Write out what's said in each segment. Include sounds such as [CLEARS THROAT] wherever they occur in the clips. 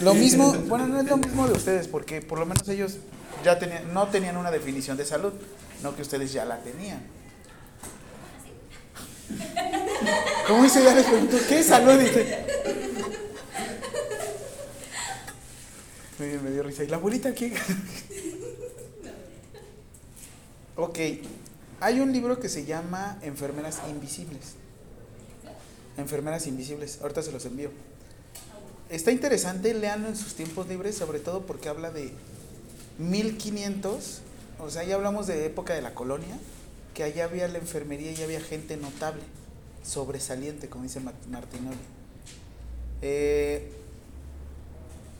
Lo mismo, bueno, no es lo mismo de ustedes, porque por lo menos ellos ya tenían, no tenían una definición de salud, no que ustedes ya la tenían. ¿Cómo dice? Ya les pregunto, ¿qué salud? Dice. Me dio risa. ¿Y la abuelita qué? ok. Hay un libro que se llama Enfermeras Invisibles. Enfermeras Invisibles. Ahorita se los envío. Está interesante, leanlo en sus tiempos libres, sobre todo porque habla de 1500, o sea, ya hablamos de época de la colonia, que allá había la enfermería y había gente notable, sobresaliente, como dice Martinoli. Eh,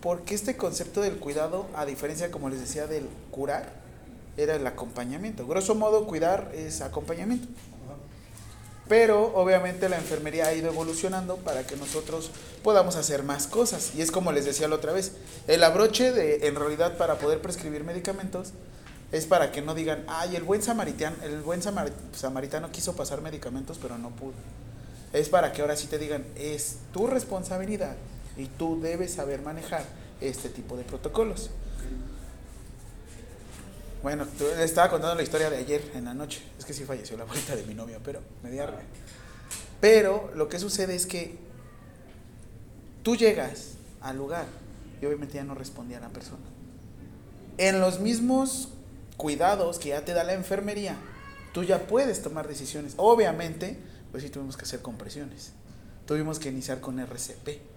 porque este concepto del cuidado, a diferencia, como les decía, del curar, era el acompañamiento. Grosso modo, cuidar es acompañamiento. Pero obviamente la enfermería ha ido evolucionando para que nosotros podamos hacer más cosas. Y es como les decía la otra vez, el abroche de, en realidad para poder prescribir medicamentos es para que no digan, ay, el buen samaritano, el buen samaritano quiso pasar medicamentos pero no pudo. Es para que ahora sí te digan, es tu responsabilidad y tú debes saber manejar este tipo de protocolos. Bueno, le estaba contando la historia de ayer en la noche. Es que sí falleció la abuelita de mi novia, pero me Pero lo que sucede es que tú llegas al lugar y obviamente ya no respondía la persona. En los mismos cuidados que ya te da la enfermería, tú ya puedes tomar decisiones. Obviamente, pues sí tuvimos que hacer compresiones. Tuvimos que iniciar con RCP.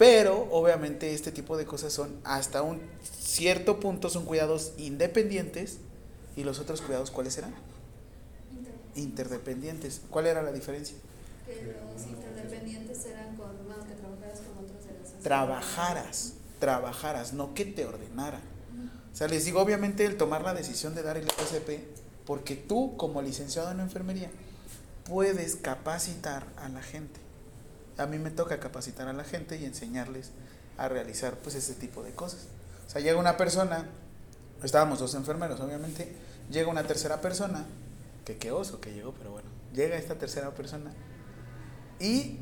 Pero obviamente este tipo de cosas son hasta un cierto punto son cuidados independientes y los otros cuidados ¿cuáles eran? Interdependientes. ¿Cuál era la diferencia? Que los interdependientes eran con, que trabajaras con otros de las Trabajaras, trabajaras, no que te ordenaran. O sea, les digo, obviamente el tomar la decisión de dar el FSP, porque tú como licenciado en enfermería puedes capacitar a la gente a mí me toca capacitar a la gente y enseñarles a realizar pues ese tipo de cosas. O sea, llega una persona, estábamos dos enfermeros obviamente, llega una tercera persona, que qué oso que llegó, pero bueno, llega esta tercera persona y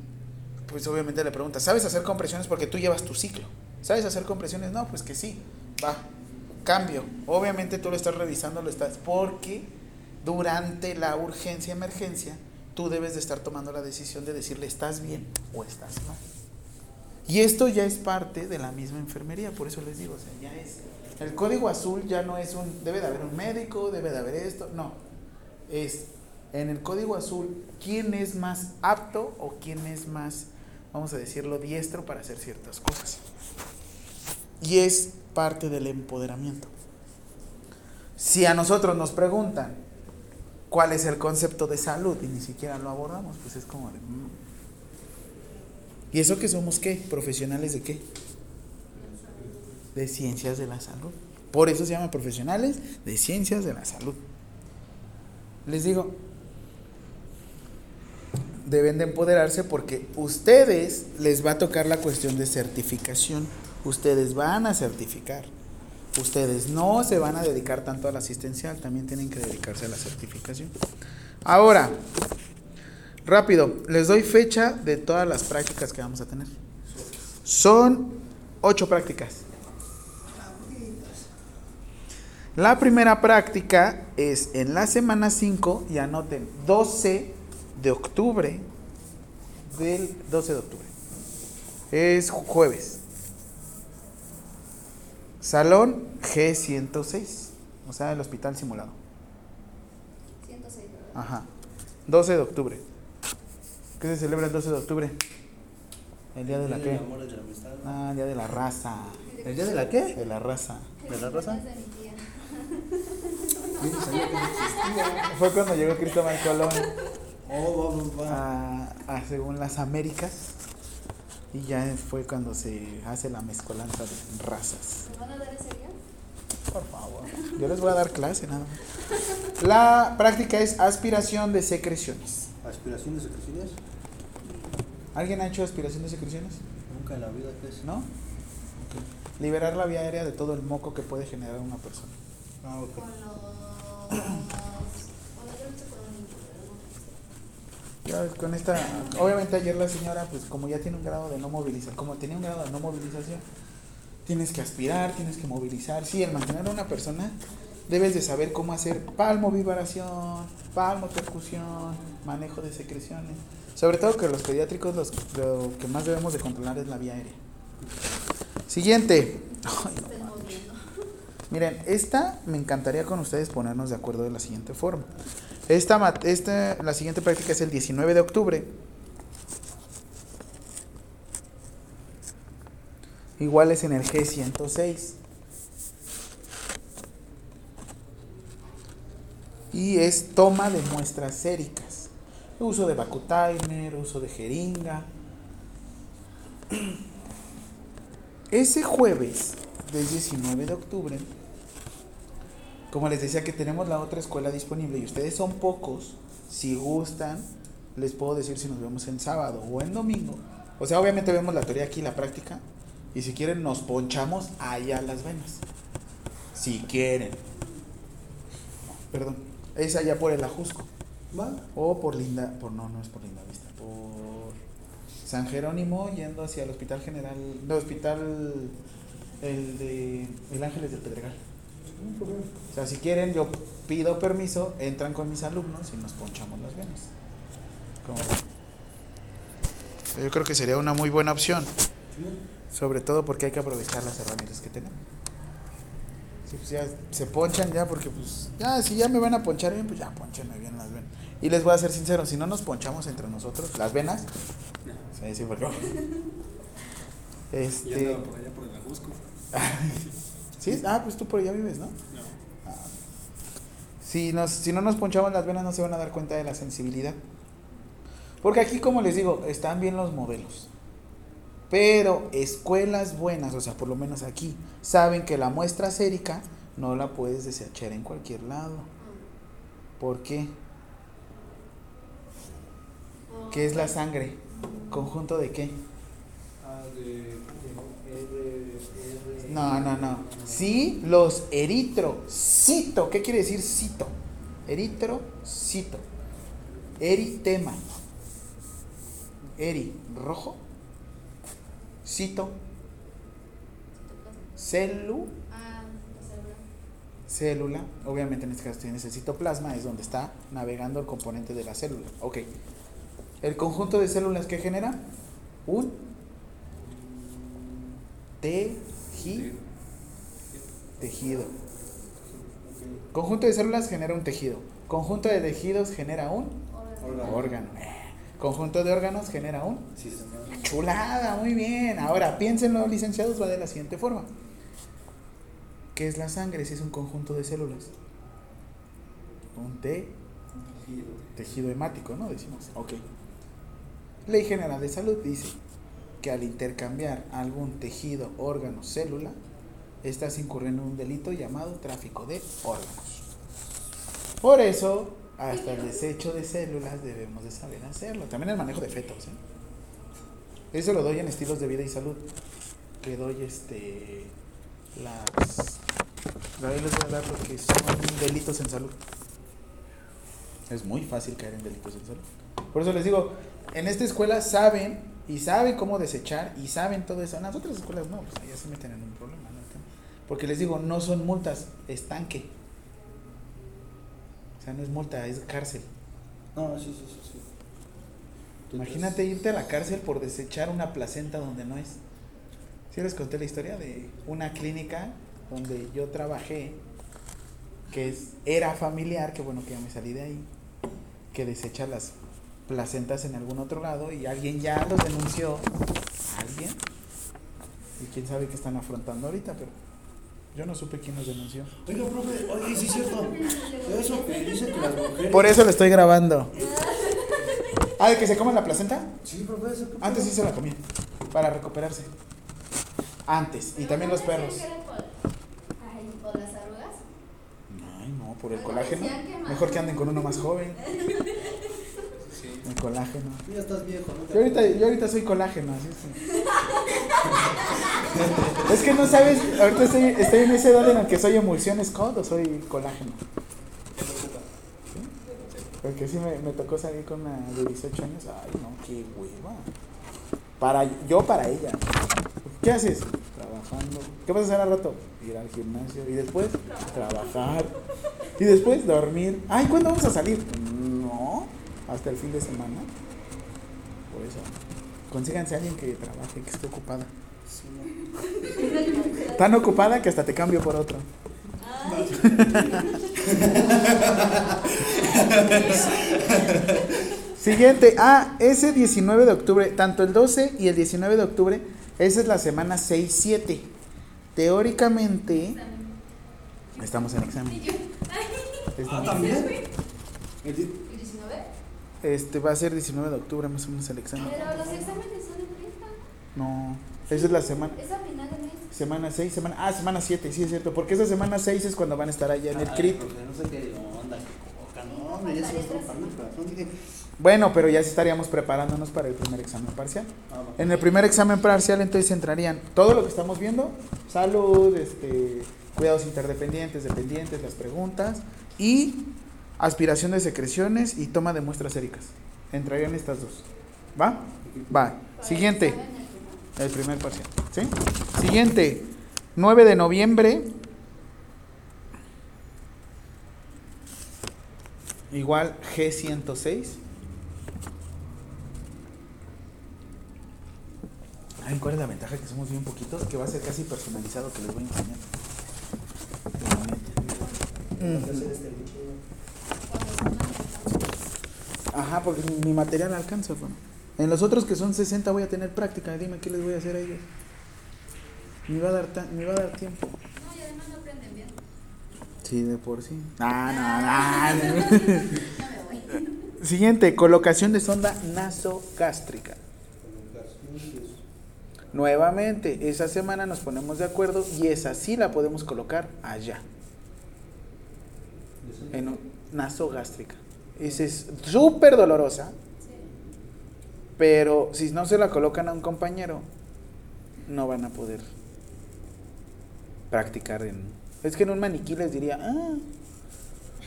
pues obviamente le pregunta, ¿sabes hacer compresiones? Porque tú llevas tu ciclo. ¿Sabes hacer compresiones? No, pues que sí, va, cambio. Obviamente tú lo estás revisando, lo estás, porque durante la urgencia, emergencia, tú debes de estar tomando la decisión de decirle estás bien o estás mal. Y esto ya es parte de la misma enfermería, por eso les digo, o el código azul ya no es un debe de haber un médico, debe de haber esto, no. Es en el código azul quién es más apto o quién es más vamos a decirlo diestro para hacer ciertas cosas. Y es parte del empoderamiento. Si a nosotros nos preguntan, cuál es el concepto de salud y ni siquiera lo abordamos, pues es como de... Mm. ¿Y eso que somos qué? ¿Profesionales de qué? De ciencias de la salud. Por eso se llama profesionales de ciencias de la salud. Les digo, deben de empoderarse porque ustedes les va a tocar la cuestión de certificación. Ustedes van a certificar ustedes no se van a dedicar tanto a la asistencial, también tienen que dedicarse a la certificación. Ahora, rápido, les doy fecha de todas las prácticas que vamos a tener. Son ocho prácticas. La primera práctica es en la semana 5, y anoten, 12 de octubre, del 12 de octubre. Es jueves. Salón G106, o sea, el hospital simulado. 106. Ajá. 12 de octubre. ¿Qué se celebra el 12 de octubre? ¿El día de la qué? Ah, el día de la raza. ¿El día de la qué? De la raza. ¿De la raza? Fue cuando llegó Cristóbal Colón oh, a, a, según las Américas. Y ya fue cuando se hace la mezcolanza de razas. ¿Me van a dar ese día? Por favor. Yo les voy a dar clase nada más. La práctica es aspiración de secreciones. ¿Aspiración de secreciones? ¿Alguien ha hecho aspiración de secreciones? Nunca en la vida, ¿qué es? ¿No? Liberar la vía aérea de todo el moco que puede generar una persona. Ah, ok. Con esta, obviamente ayer la señora, pues como ya tiene un grado de no movilización, como tenía un grado de no movilización, tienes que aspirar, tienes que movilizar. Sí, el mantener a una persona, debes de saber cómo hacer palmo vibración, palmo percusión, manejo de secreciones. Sobre todo que los pediátricos los, lo que más debemos de controlar es la vía aérea. Siguiente. Miren, esta me encantaría con ustedes ponernos de acuerdo de la siguiente forma. Esta, esta, la siguiente práctica es el 19 de octubre. Igual es en el G106. Y es toma de muestras séricas. Uso de vacutimer, uso de jeringa. [CLEARS THROAT] Ese jueves del 19 de octubre, como les decía que tenemos la otra escuela disponible y ustedes son pocos, si gustan, les puedo decir si nos vemos en sábado o en domingo. O sea, obviamente vemos la teoría aquí, la práctica, y si quieren nos ponchamos allá las venas. Si quieren. Perdón, es allá por el Ajusco. ¿Va? O por Linda, por no, no es por Linda Vista, por San Jerónimo yendo hacia el Hospital General, no, Hospital el de El Ángeles del Pedregal. No. O sea, si quieren, yo pido permiso, entran con mis alumnos y nos ponchamos las venas. Yo creo que sería una muy buena opción, Sí. sobre todo porque hay que aprovechar las herramientas que tenemos. Sí, pues ya se ponchan ya porque pues ya si ya me van a ponchar bien, pues ya ponchenme bien las venas. Y les voy a ser sincero, si no nos ponchamos entre nosotros las venas, sí, sí, porque este andaba por allá por el Ajusco. [LAUGHS] sí, ah, pues tú por allá vives, ¿no? No. Si, nos, si no nos ponchamos las venas no se van a dar cuenta de la sensibilidad. Porque aquí, como les digo, están bien los modelos. Pero escuelas buenas, o sea, por lo menos aquí, saben que la muestra sérica no la puedes desechar en cualquier lado. ¿Por qué? Oh, ¿Qué es la sangre? ¿Conjunto de qué? Ah, de. ¿cómo se llama? R, R. No, no, no. Sí, los eritrocito. ¿Qué quiere decir cito? Eritrocito. Eritema. Eri, rojo. Cito, celu, Ah, la célula. célula. Obviamente en este caso tienes el citoplasma, es donde está navegando el componente de la célula. Ok. El conjunto de células que genera un tejido. Tejido. Conjunto de células genera un tejido. Conjunto de tejidos genera un Órgano. órgano. Eh, Conjunto de órganos genera un Sí, chulada. Muy bien. Ahora piénsenlo, licenciados, va de la siguiente forma. ¿Qué es la sangre si es un conjunto de células? Un te- tejido hemático, ¿no? Decimos. Ok. Ley General de Salud dice que al intercambiar algún tejido, órgano, célula, estás incurriendo en un delito llamado tráfico de órganos. Por eso, hasta el desecho de células debemos de saber hacerlo. También el manejo de fetos. ¿eh? Eso lo doy en estilos de vida y salud. Que doy este las. Ahí les voy a dar lo que son delitos en salud. Es muy fácil caer en delitos en salud. Por eso les digo, en esta escuela saben y saben cómo desechar y saben todo eso. En las otras escuelas no, pues allá se meten en un problema. ¿no? Porque les digo, no son multas, es tanque. O sea, no es multa, es cárcel. No, sí, sí, sí. sí. Imagínate irte a la cárcel por desechar una placenta donde no es. Sí les conté la historia de una clínica donde yo trabajé, que es, era familiar, que bueno que ya me salí de ahí, que desecha las placentas en algún otro lado y alguien ya los denunció. ¿Alguien? Y quién sabe qué están afrontando ahorita, pero yo no supe quién los denunció. Oiga, profe, oye, sí es cierto. Eso que dice que las mujeres. Por eso lo estoy grabando. Ah, de que se coman la placenta. Sí, profe, Antes sí se la comían, para recuperarse. Antes, y también los perros. ¿Qué era por- Ay, ¿por las arrugas? Ay, no, por el colágeno. Mejor que anden con uno más joven. [LAUGHS] Sí. Colágeno. Tú ya estás viejo, ¿no? te Yo ahorita, yo ahorita soy colágeno, así es. [LAUGHS] Es que no sabes, ahorita estoy, estoy en ese edad en el que soy emulsión Scott o soy colágeno. Porque sí me, me tocó salir con una de 18 años. Ay, no, qué hueva. Para, yo para ella. ¿Qué haces? Trabajando. ¿Qué vas a hacer al rato? Ir al gimnasio. Y después, trabajar. Y después, dormir. Ay, ¿cuándo vamos a salir? No, hasta el fin de semana. Por eso. Consíganse a alguien que trabaje, que esté ocupada. Tan ocupada que hasta te cambio por otro. [LAUGHS] Siguiente. Ah, ese 19 de octubre, tanto el 12 y el 19 de octubre, esa es la semana 6-7. Teóricamente, estamos en examen. Estamos- también. El di- ¿El 19? Este va a ser 19 de octubre más o menos el examen. Pero los exámenes son en 30. No, esa es la semana. Es a final de mes. Semana 6, semana. Ah, semana 7, sí es cierto. Porque esa semana 6 es cuando van a estar allá en el Ay, CRIT. No sé qué onda, qué coca, no, hombre, ya se me está parando el corazón. Bueno, pero ya estaríamos preparándonos para el primer examen parcial. ah. En el primer examen parcial entonces entrarían todo lo que estamos viendo, salud, este, cuidados interdependientes, dependientes, las preguntas y aspiración de secreciones y toma de muestras séricas. Entrarían estas dos. ¿Va? Va. Siguiente. El primer parcial. ¿Sí? Siguiente. 9 de noviembre. Igual G106. Ay, ¿cuál es la ventaja? Que somos bien poquitos, que va a ser casi personalizado que les voy a enseñar. Este Ajá, porque mi material alcanza, bueno. En los otros que son 60 voy a tener práctica. Dime qué les voy a hacer a ellos. Ni va a dar, ni va a dar tiempo. No, y además no aprenden bien. Sí, de por sí. Ah, no, no. No. Siguiente, colocación de sonda nasogástrica. Nuevamente, esa semana nos ponemos de acuerdo y esa sí la podemos colocar allá, en un- nasogástrica. Esa es súper dolorosa, pero si no se la colocan a un compañero, no van a poder practicar en... Es que en un maniquí les diría, ah,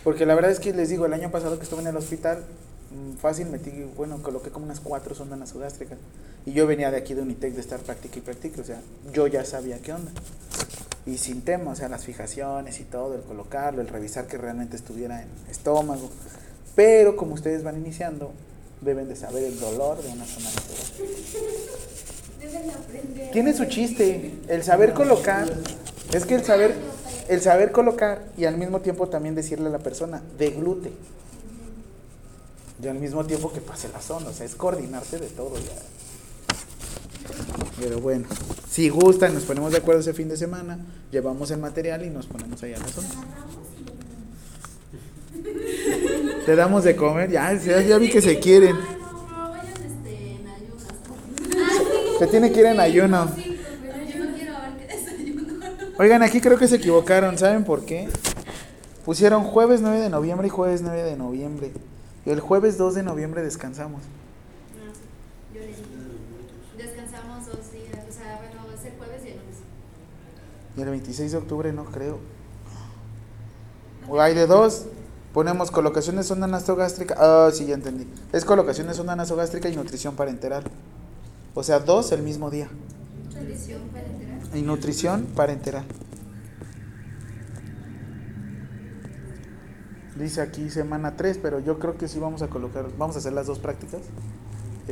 porque la verdad es que les digo, el año pasado que estuve en el hospital, mm, fácil metí, bueno, coloqué como unas cuatro sondas nasogástricas. Y yo venía de aquí de Unitec de estar practica y practica, o sea, yo ya sabía qué onda. Y sin tema, o sea, las fijaciones y todo, el colocarlo, el revisar que realmente estuviera en estómago. Pero como ustedes van iniciando, deben de saber el dolor de una zona aprender. Tiene su chiste, el saber colocar, es que el saber, el saber colocar y al mismo tiempo también decirle a la persona, deglute. Y al mismo tiempo que pase la zona, o sea, es coordinarte de todo ya. Pero bueno, si gustan, nos ponemos de acuerdo ese fin de semana, llevamos el material y nos ponemos allá a la zona. Te damos de comer, ya, ya, ya vi que se quieren. Este, en ayunas. Se tiene que ir en ayuno. Desayuno. Oigan, aquí creo que se equivocaron, ¿saben por qué? Pusieron jueves 9 de noviembre y jueves 9 de noviembre. Y el jueves 2 de noviembre descansamos. No, yo les Descansamos dos días. O sea, bueno, es el jueves y el lunes. El 26 de octubre no creo. O hay de dos. Ponemos colocación de sonda nasogástrica. Ah, sí, ya entendí. Es colocación de sonda nasogástrica y nutrición parenteral. O sea, dos el mismo día. Tradición para enterar. Y nutrición parenteral. Dice aquí semana 3, pero yo creo que sí vamos a colocar, vamos a hacer las dos prácticas.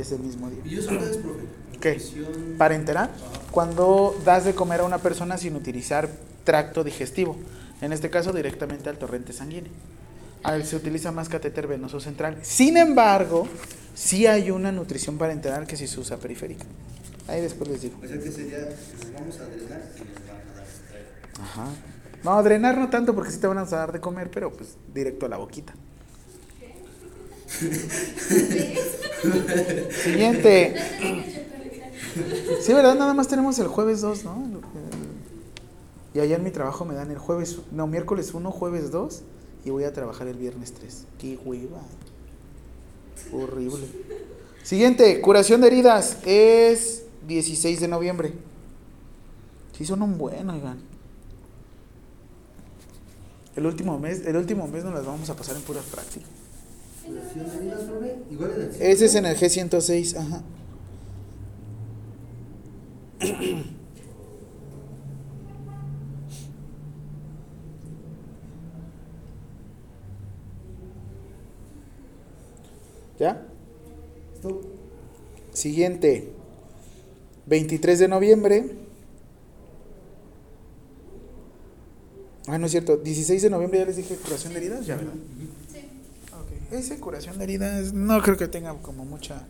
Es el mismo día. ¿Y eso qué es, profe? ¿Qué? Nutrición- Parenteral, cuando das de comer a una persona sin utilizar tracto digestivo, en este caso directamente al torrente sanguíneo. Al- se utiliza más catéter venoso central. Sin embargo, sí hay una nutrición parenteral que sí se usa periférica. Ahí después les digo. O sea que sería, les vamos a drenar y les van a dar. Ajá. No, drenar no tanto porque sí te van a dar de comer, pero pues directo a la boquita. Siguiente. Sí, ¿verdad? Nada más tenemos el jueves 2, ¿no? Y allá en mi trabajo me dan el jueves, no, miércoles 1, jueves 2 y voy a trabajar el viernes 3. ¡Qué hueva! Horrible. Siguiente, curación de heridas es 16 de noviembre. Sí, son un buen, oigan. El último mes, el último mes nos las vamos a pasar en puras prácticas. Ese es en el G106, ajá. ¿Ya? Siguiente. 23 de noviembre. Ah, no es cierto. 16 de noviembre ya les dije curación de heridas, ya, ¿verdad? Ese curación de heridas no creo que tenga como mucha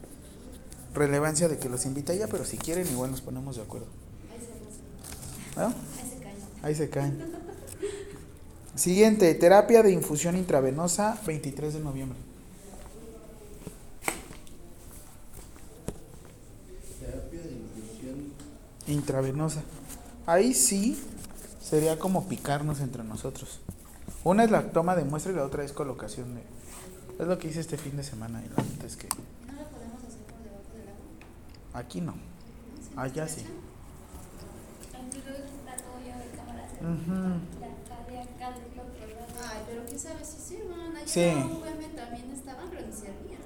relevancia de que los invita ya, pero si quieren igual nos ponemos de acuerdo. Ahí se ¿No? Ahí se cae. Ahí se caen. Siguiente, terapia de infusión intravenosa, 23 de noviembre. Terapia de infusión. Intravenosa. Ahí sí sería como picarnos entre nosotros. Una es la toma de muestra y la otra es colocación de... Es lo que hice este fin de semana y la neta es que ¿No lo podemos hacer por debajo del agua? aquí no. ¿No? Allá sí. Otro lado. Ay, pero quién sabe si sirvan. Allá Sí. en la UVM también estaban, pero ni servían.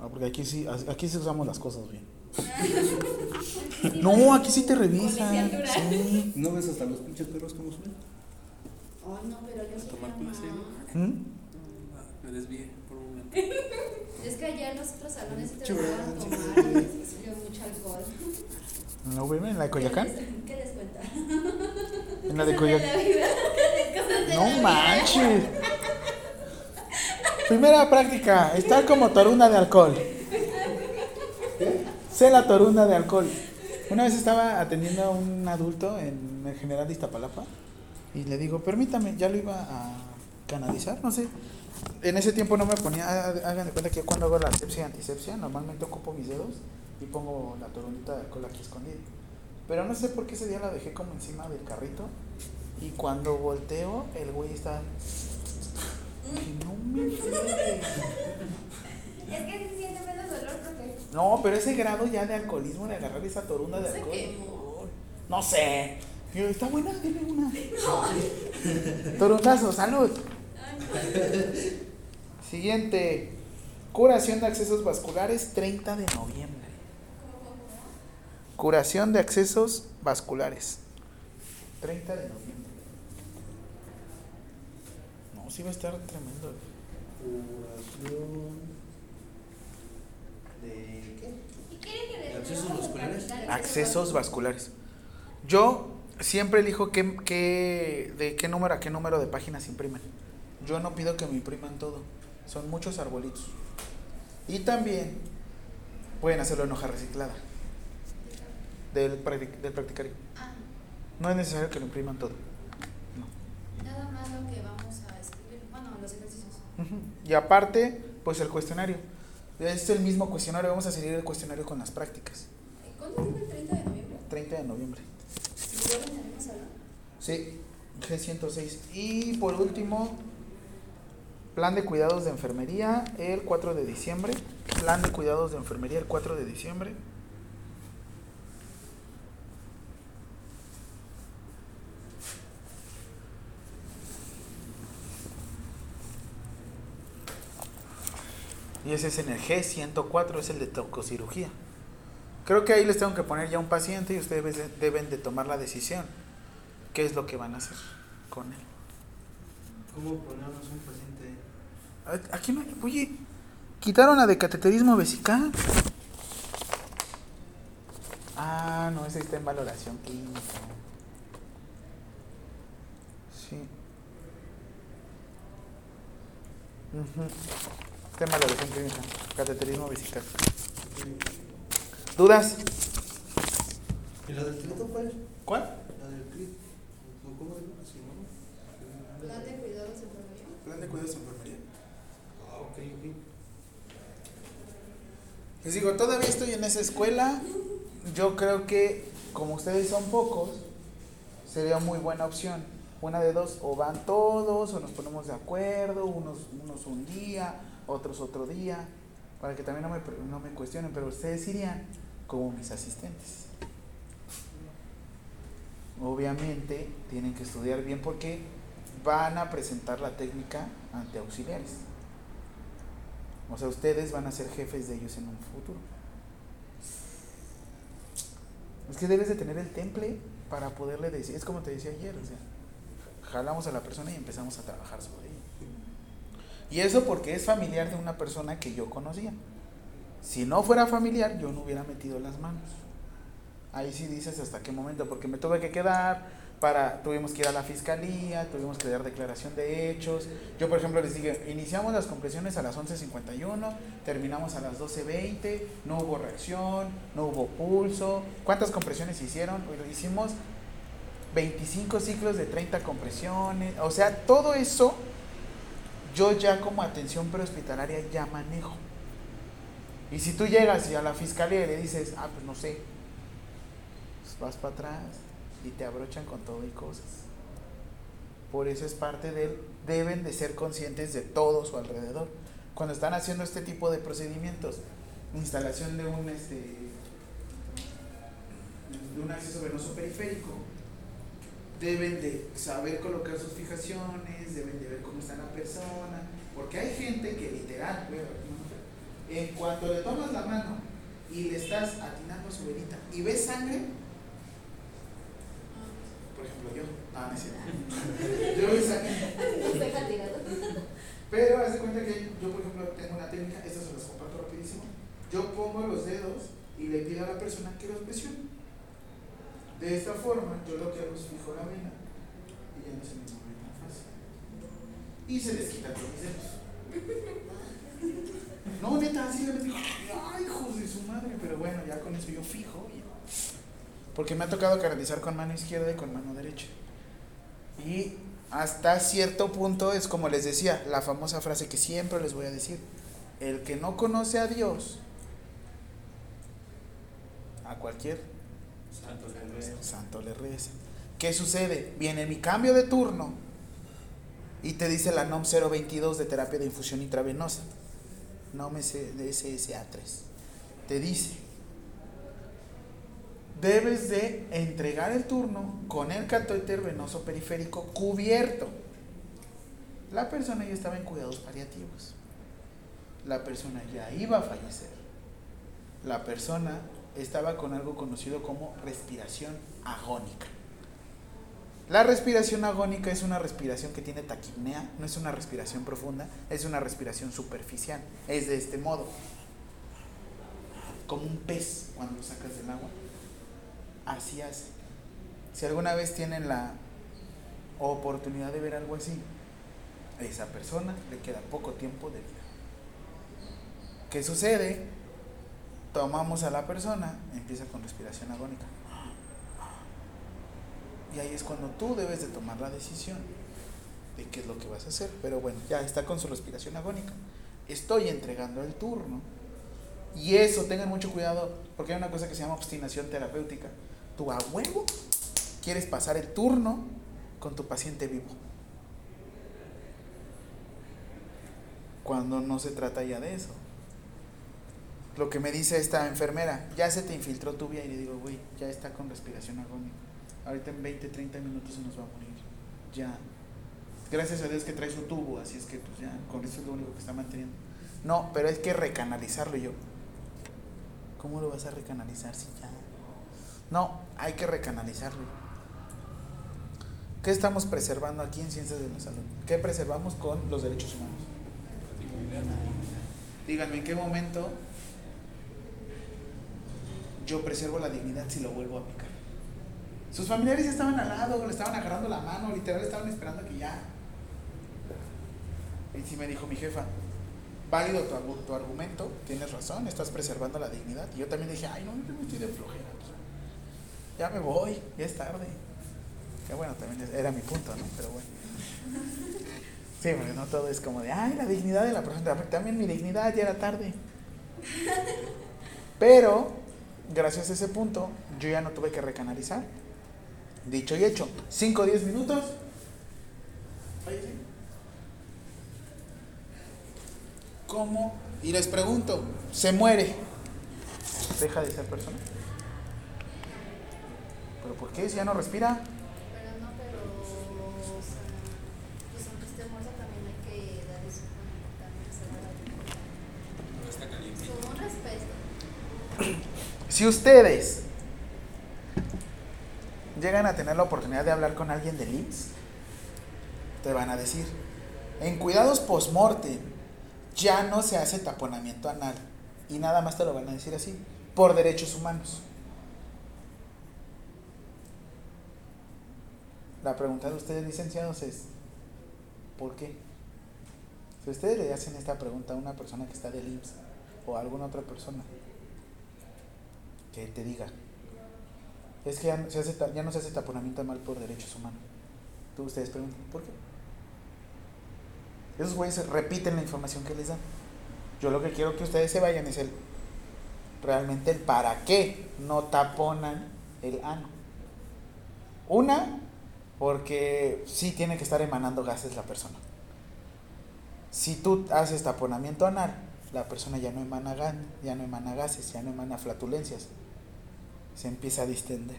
Ah, porque aquí sí, aquí sí usamos las cosas bien. [LAUGHS] No, aquí sí te revisan. Sí. ¿No ves hasta los pinches perros como suben? Ay, no, pero yo Tomar placer, más. ¿Mm? Ah, Me desvié. Es que ayer los otros salones sí te dejaban tomar y mucho alcohol. ¿En la UVM? ¿En la de Coyacán? ¿Qué les, cuenta? ¿En la de Coyacán? [LAUGHS] No manches. Primera práctica, estar como torunda de alcohol. Sé la torunda de alcohol. Una vez estaba atendiendo a un adulto en el General de Iztapalapa y le digo, permítame, ya lo iba a canalizar, no sé. En ese tiempo no me ponía, hagan de cuenta que cuando hago la asepsia y antisepsia, normalmente ocupo mis dedos y pongo la torundita de alcohol aquí escondida. Pero no sé por qué ese día la dejé como encima del carrito y cuando volteo, el güey está. Dije, no me fregues". Es que se siente menos dolor porque No, pero ese grado ya de alcoholismo de agarrar esa torunda de alcohol. No sé. Yo, está buena, dime una. [LAUGHS] Torundazo, salud. [LAUGHS] Siguiente. Curación de accesos vasculares, 30 de noviembre. Curación de accesos vasculares. 30 de noviembre. No, sí va a estar tremendo. Curación. ¿De ¿Accesos vasculares? Accesos vasculares. Yo siempre elijo qué, qué- de qué número a qué número de páginas imprimen. Yo no pido que me impriman todo. Son muchos arbolitos. Y también pueden hacerlo en hoja reciclada. Del, practic- del practicario. Ah, No es necesario que lo impriman todo. No. nada más lo que vamos a escribir. Bueno, los ejercicios. Y aparte, pues el cuestionario. Es el mismo cuestionario. Vamos a seguir el cuestionario con las prácticas. ¿Cuándo dijo el 30 de noviembre? 30 de noviembre. ¿Y luego tenemos salón? Sí, G106. Y por último, plan de cuidados de enfermería el 4 de diciembre. Plan de cuidados de enfermería el 4 de diciembre. Y ese es en el G104, es el de tococirugía. Creo que ahí les tengo que poner ya un paciente y ustedes de- deben de tomar la decisión. ¿Qué es lo que van a hacer con él? ¿Cómo ponemos un paciente? Aquí no hay- Oye, quitaron la de cateterismo vesical. Ah, no, ese está en valoración clínica. Sí. Ujú. Está en valoración clínica. Cateterismo vesical. ¿Dudas? ¿Y la del clito cuál? ¿Cuál? La del clito. ¿Cómo? Así, ¿no? Plan de cuidados enfermería. Plan de cuidados enfermería. Les digo, todavía estoy en esa escuela. Yo creo que, como ustedes son pocos, sería muy buena opción. Una de dos, o van todos, o nos ponemos de acuerdo, unos, unos un día, otros otro día, para que también no me, no me cuestionen, pero ustedes irían como mis asistentes. Obviamente tienen que estudiar bien porque van a presentar la técnica ante auxiliares. O sea, ustedes van a ser jefes de ellos en un futuro. Es que debes de tener el temple para poderle decir, es como te decía ayer, o sea, jalamos a la persona y empezamos a trabajar sobre ella. Y eso porque es familiar de una persona que yo conocía. Si no fuera familiar, yo no hubiera metido las manos. Ahí sí dices hasta qué momento, porque me tuve que quedar, para, tuvimos que ir a la fiscalía, tuvimos que dar declaración de hechos. Yo, por ejemplo, les dije, iniciamos las compresiones a las 11.51, terminamos a las 12.20, no hubo reacción, no hubo pulso. ¿Cuántas compresiones hicieron? hicimos 25 ciclos de 30 compresiones. O sea, todo eso yo ya como atención prehospitalaria ya manejo. Y si tú llegas y a la fiscalía y le dices, ah, pues no sé, pues vas para atrás y te abrochan con todo y cosas. Por eso es parte del, deben de ser conscientes de todo su alrededor. Cuando están haciendo este tipo de procedimientos, instalación de un, este, de un acceso venoso periférico, deben de saber colocar sus fijaciones, deben de ver cómo está la persona, porque hay gente que literal, en cuanto le tomas la mano y le estás atinando su verita y ves sangre, ah, no yo ves sangre. Pero haz de cuenta que yo, por ejemplo, tengo una técnica, esta se las comparto rapidísimo. Yo pongo los dedos y le pido a la persona que los presione. De esta forma, yo lo que hago es fijo la vena y ya no se me mueve tan fácil. Y se les quita los dedos. No, neta, así le digo, ay, hijos de su madre, pero bueno, ya con eso yo fijo. Porque me ha tocado canalizar con mano izquierda y con mano derecha. Y hasta cierto punto es como les decía, la famosa frase que siempre les voy a decir. El que no conoce a Dios, a cualquier Santo le reza. santo le reza. ¿Qué sucede? Viene mi cambio de turno y te dice la NOM 022 de terapia de infusión intravenosa. NOM SSA3. Te dice, debes de entregar el turno con el catéter venoso periférico cubierto. La persona ya estaba en cuidados paliativos. La persona ya iba a fallecer. La persona estaba con algo conocido como respiración agónica. La respiración agónica es una respiración que tiene taquipnea, no es una respiración profunda, es una respiración superficial. Es de este modo, como un pez cuando lo sacas del agua. Así hace. Si alguna vez tienen la oportunidad de ver algo así, a esa persona le queda poco tiempo de vida. ¿Qué sucede? Tomamos a la persona, empieza con respiración agónica. Y ahí es cuando tú debes de tomar la decisión de qué es lo que vas a hacer. Pero bueno, ya está con su respiración agónica. Estoy entregando el turno. Y eso, tengan mucho cuidado, porque hay una cosa que se llama obstinación terapéutica. Tú a quieres pasar el turno con tu paciente vivo. Cuando no se trata ya de eso. Lo que me dice esta enfermera, ya se te infiltró tu vía y le digo, güey, ya está con respiración agónica. Ahorita en 20, 30 minutos se nos va a morir. Ya. Gracias a Dios que trae su tubo, así es que pues ya, con eso es lo único que está manteniendo. No, pero hay que recanalizarlo yo. ¿Cómo lo vas a recanalizar si ya? No, hay que recanalizarlo. ¿Qué estamos preservando aquí en Ciencias de la Salud? ¿Qué preservamos con los derechos humanos? Díganme, ¿en qué momento yo preservo la dignidad si lo vuelvo a picar? Sus familiares ya estaban al lado, le estaban agarrando la mano, literal estaban esperando que ya. Y sí me dijo mi jefa, válido tu, tu argumento, tienes razón, estás preservando la dignidad. Y yo también dije, ay, no, yo no estoy de flojera. Ya me voy, ya es tarde. Que bueno, también era mi punto, ¿no? Pero bueno. Sí, porque no todo es como de, ay, la dignidad de la persona. También mi dignidad ya era tarde. Pero, gracias a ese punto, yo ya no tuve que recanalizar. Dicho y hecho, 5 o 10 minutos. ¿Cómo? Y les pregunto, ¿se muere? ¿Deja de ser persona? ¿Pero por qué? Si ya no respira. Pero no, pero. Pues aunque también hay que dar eso. También se va a No un respeto. Si ustedes llegan a tener la oportunidad de hablar con alguien del IMSS, te van a decir, en cuidados postmortem ya no se hace taponamiento anal. Y nada más te lo van a decir así, por derechos humanos. La pregunta de ustedes, licenciados, es, ¿por qué? Si ustedes le hacen esta pregunta a una persona que está del IMSS o a alguna otra persona, que te diga, es que ya no se hace, ya no se hace taponamiento anal por derechos humanos. Tú ustedes preguntan, ¿por qué? Esos güeyes repiten la información que les dan. Yo lo que quiero que ustedes se vayan es el realmente el para qué no taponan el ano. Una, porque sí tiene que estar emanando gases la persona. Si tú haces taponamiento anal, la persona ya no emana gan, ya no emana gases, ya no emana flatulencias. Se empieza a distender.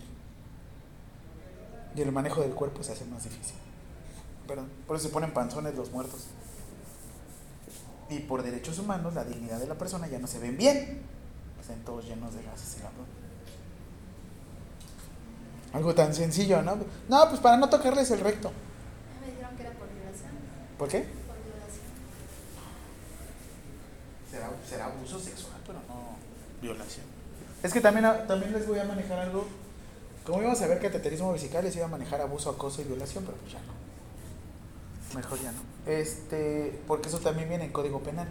Y el manejo del cuerpo se hace más difícil. Perdón, por eso se ponen panzones los muertos. Y por derechos humanos, la dignidad de la persona ya no se ven bien. Están todos llenos de gases y. Algo tan sencillo, ¿no? No, pues para no tocarles el recto. Me dijeron que era por violación. ¿Por qué? Por violación. Será, será abuso sexual, pero no violación. Es que también, también les voy a manejar algo. Como íbamos a ver cateterismo vesical, les iba a manejar abuso, acoso y violación, pero pues ya no. Mejor ya no. Este, porque eso también viene en Código Penal.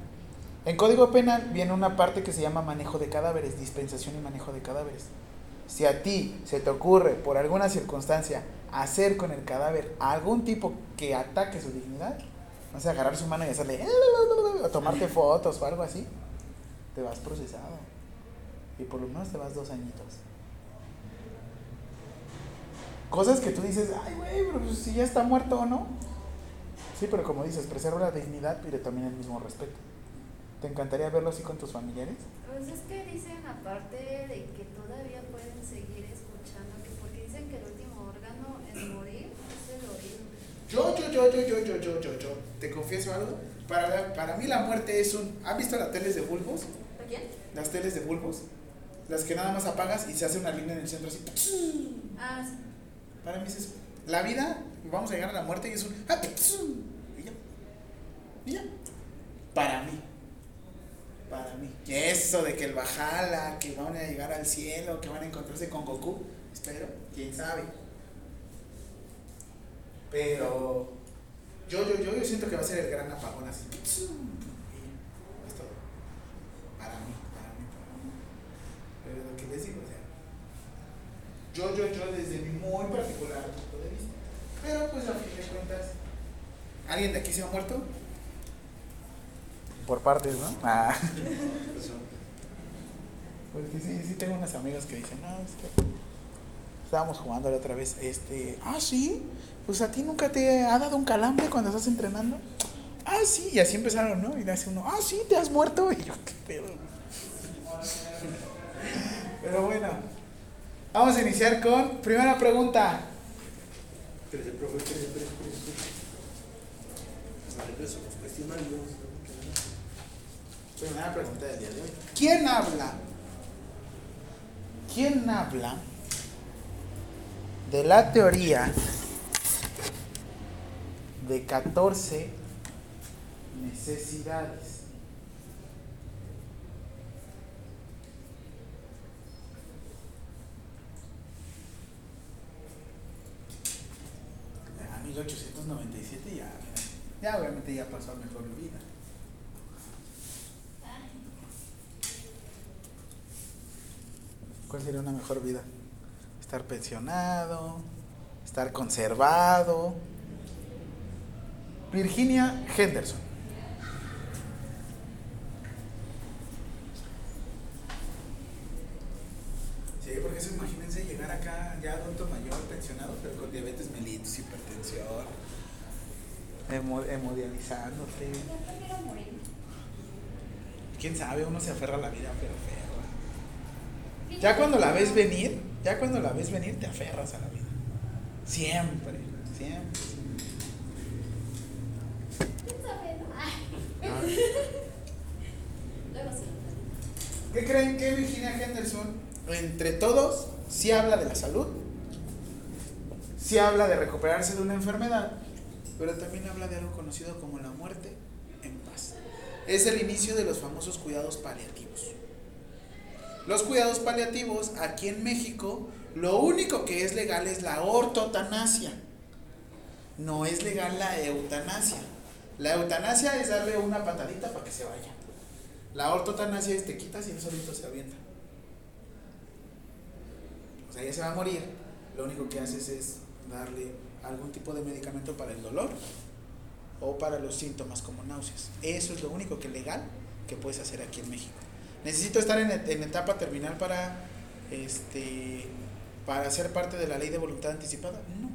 En Código Penal viene una parte que se llama manejo de cadáveres, dispensación y manejo de cadáveres. Si a ti se te ocurre, por alguna circunstancia, hacer con el cadáver algún tipo que ataque su dignidad, no sé, agarrar su mano y hacerle o tomarte fotos o algo así, te vas procesado. Y por lo menos te vas dos añitos. Cosas que tú dices, ay, güey, pero pues si ya está muerto o no. Sí, pero como dices, preserva la dignidad, pero también el mismo respeto. ¿Te encantaría verlo así con tus familiares? Pues es que dicen, aparte de que todavía pueden seguir escuchando, que porque dicen que el último órgano en morir es el oído. Yo, yo, yo, yo, yo, yo, yo, yo, yo. ¿Te confieso algo? Para, para mí la muerte es un... ¿Han visto las teles de bulbos? ¿A quién? Las teles de bulbos. Las que nada más apagas y se hace una línea en el centro así. Ah, sí. Para mí es eso. La vida, vamos a llegar a la muerte y es un... ah, Y ya. Y ya. Para mí. Para mí. Eso de que el Bajala, que van a llegar al cielo, que van a encontrarse con Goku. Espero, quién sabe. Pero yo, yo, yo, yo siento que va a ser el gran apagón así. Es todo. Para mí, para mí, para mí. Pero lo que les digo, yo, yo, yo, desde mi muy particular punto de vista. Pero pues a fin de cuentas, ¿alguien de aquí se ha muerto? Por partes, ¿no? Ah. Porque sí, sí tengo unas amigas que dicen, no, es que estábamos jugando la otra vez, este, ah, sí, pues a ti nunca te ha dado un calambre cuando estás entrenando. Ah, sí, y así empezaron, ¿no? Y hace uno, ah, sí, te has muerto. [LAUGHS] Y yo, qué pedo. Pero bueno, vamos a iniciar con primera pregunta. Espérese, profe, espérese, espérese, espérese. Hasta regreso los cuestionarios. Primera pregunta del día de hoy. ¿Quién habla? ¿Quién habla de la teoría de 14 necesidades? A 1897 ya, ya obviamente ya pasó a mejor vida. ¿Cuál sería una mejor vida? Estar pensionado, estar conservado. Virginia Henderson. Sí, porque eso imagínense llegar acá ya adulto mayor, pensionado, pero con diabetes mellitus, hipertensión, hemo- hemodializándote. Yo prefiero morir. Quién sabe, uno se aferra a la vida, pero feo. Ya cuando la ves venir, ya cuando la ves venir te aferras a la vida. Siempre, siempre. Sí. ¿Qué creen que Virginia Henderson entre todos, sí habla de la salud, sí habla de recuperarse de una enfermedad, pero también habla de algo conocido como la muerte en paz. Es el inicio de los famosos cuidados paliativos. Los cuidados paliativos aquí en México, lo único que es legal es la ortotanasia. No es legal la eutanasia. La eutanasia es darle una patadita para que se vaya. La ortotanasia es te quitas y él solito se avienta. O sea, ella se va a morir. Lo único que haces es darle algún tipo de medicamento para el dolor o para los síntomas como náuseas. Eso es lo único que legal que puedes hacer aquí en México. ¿Necesito estar en, en etapa terminal para, este, para ser parte de la ley de voluntad anticipada? No.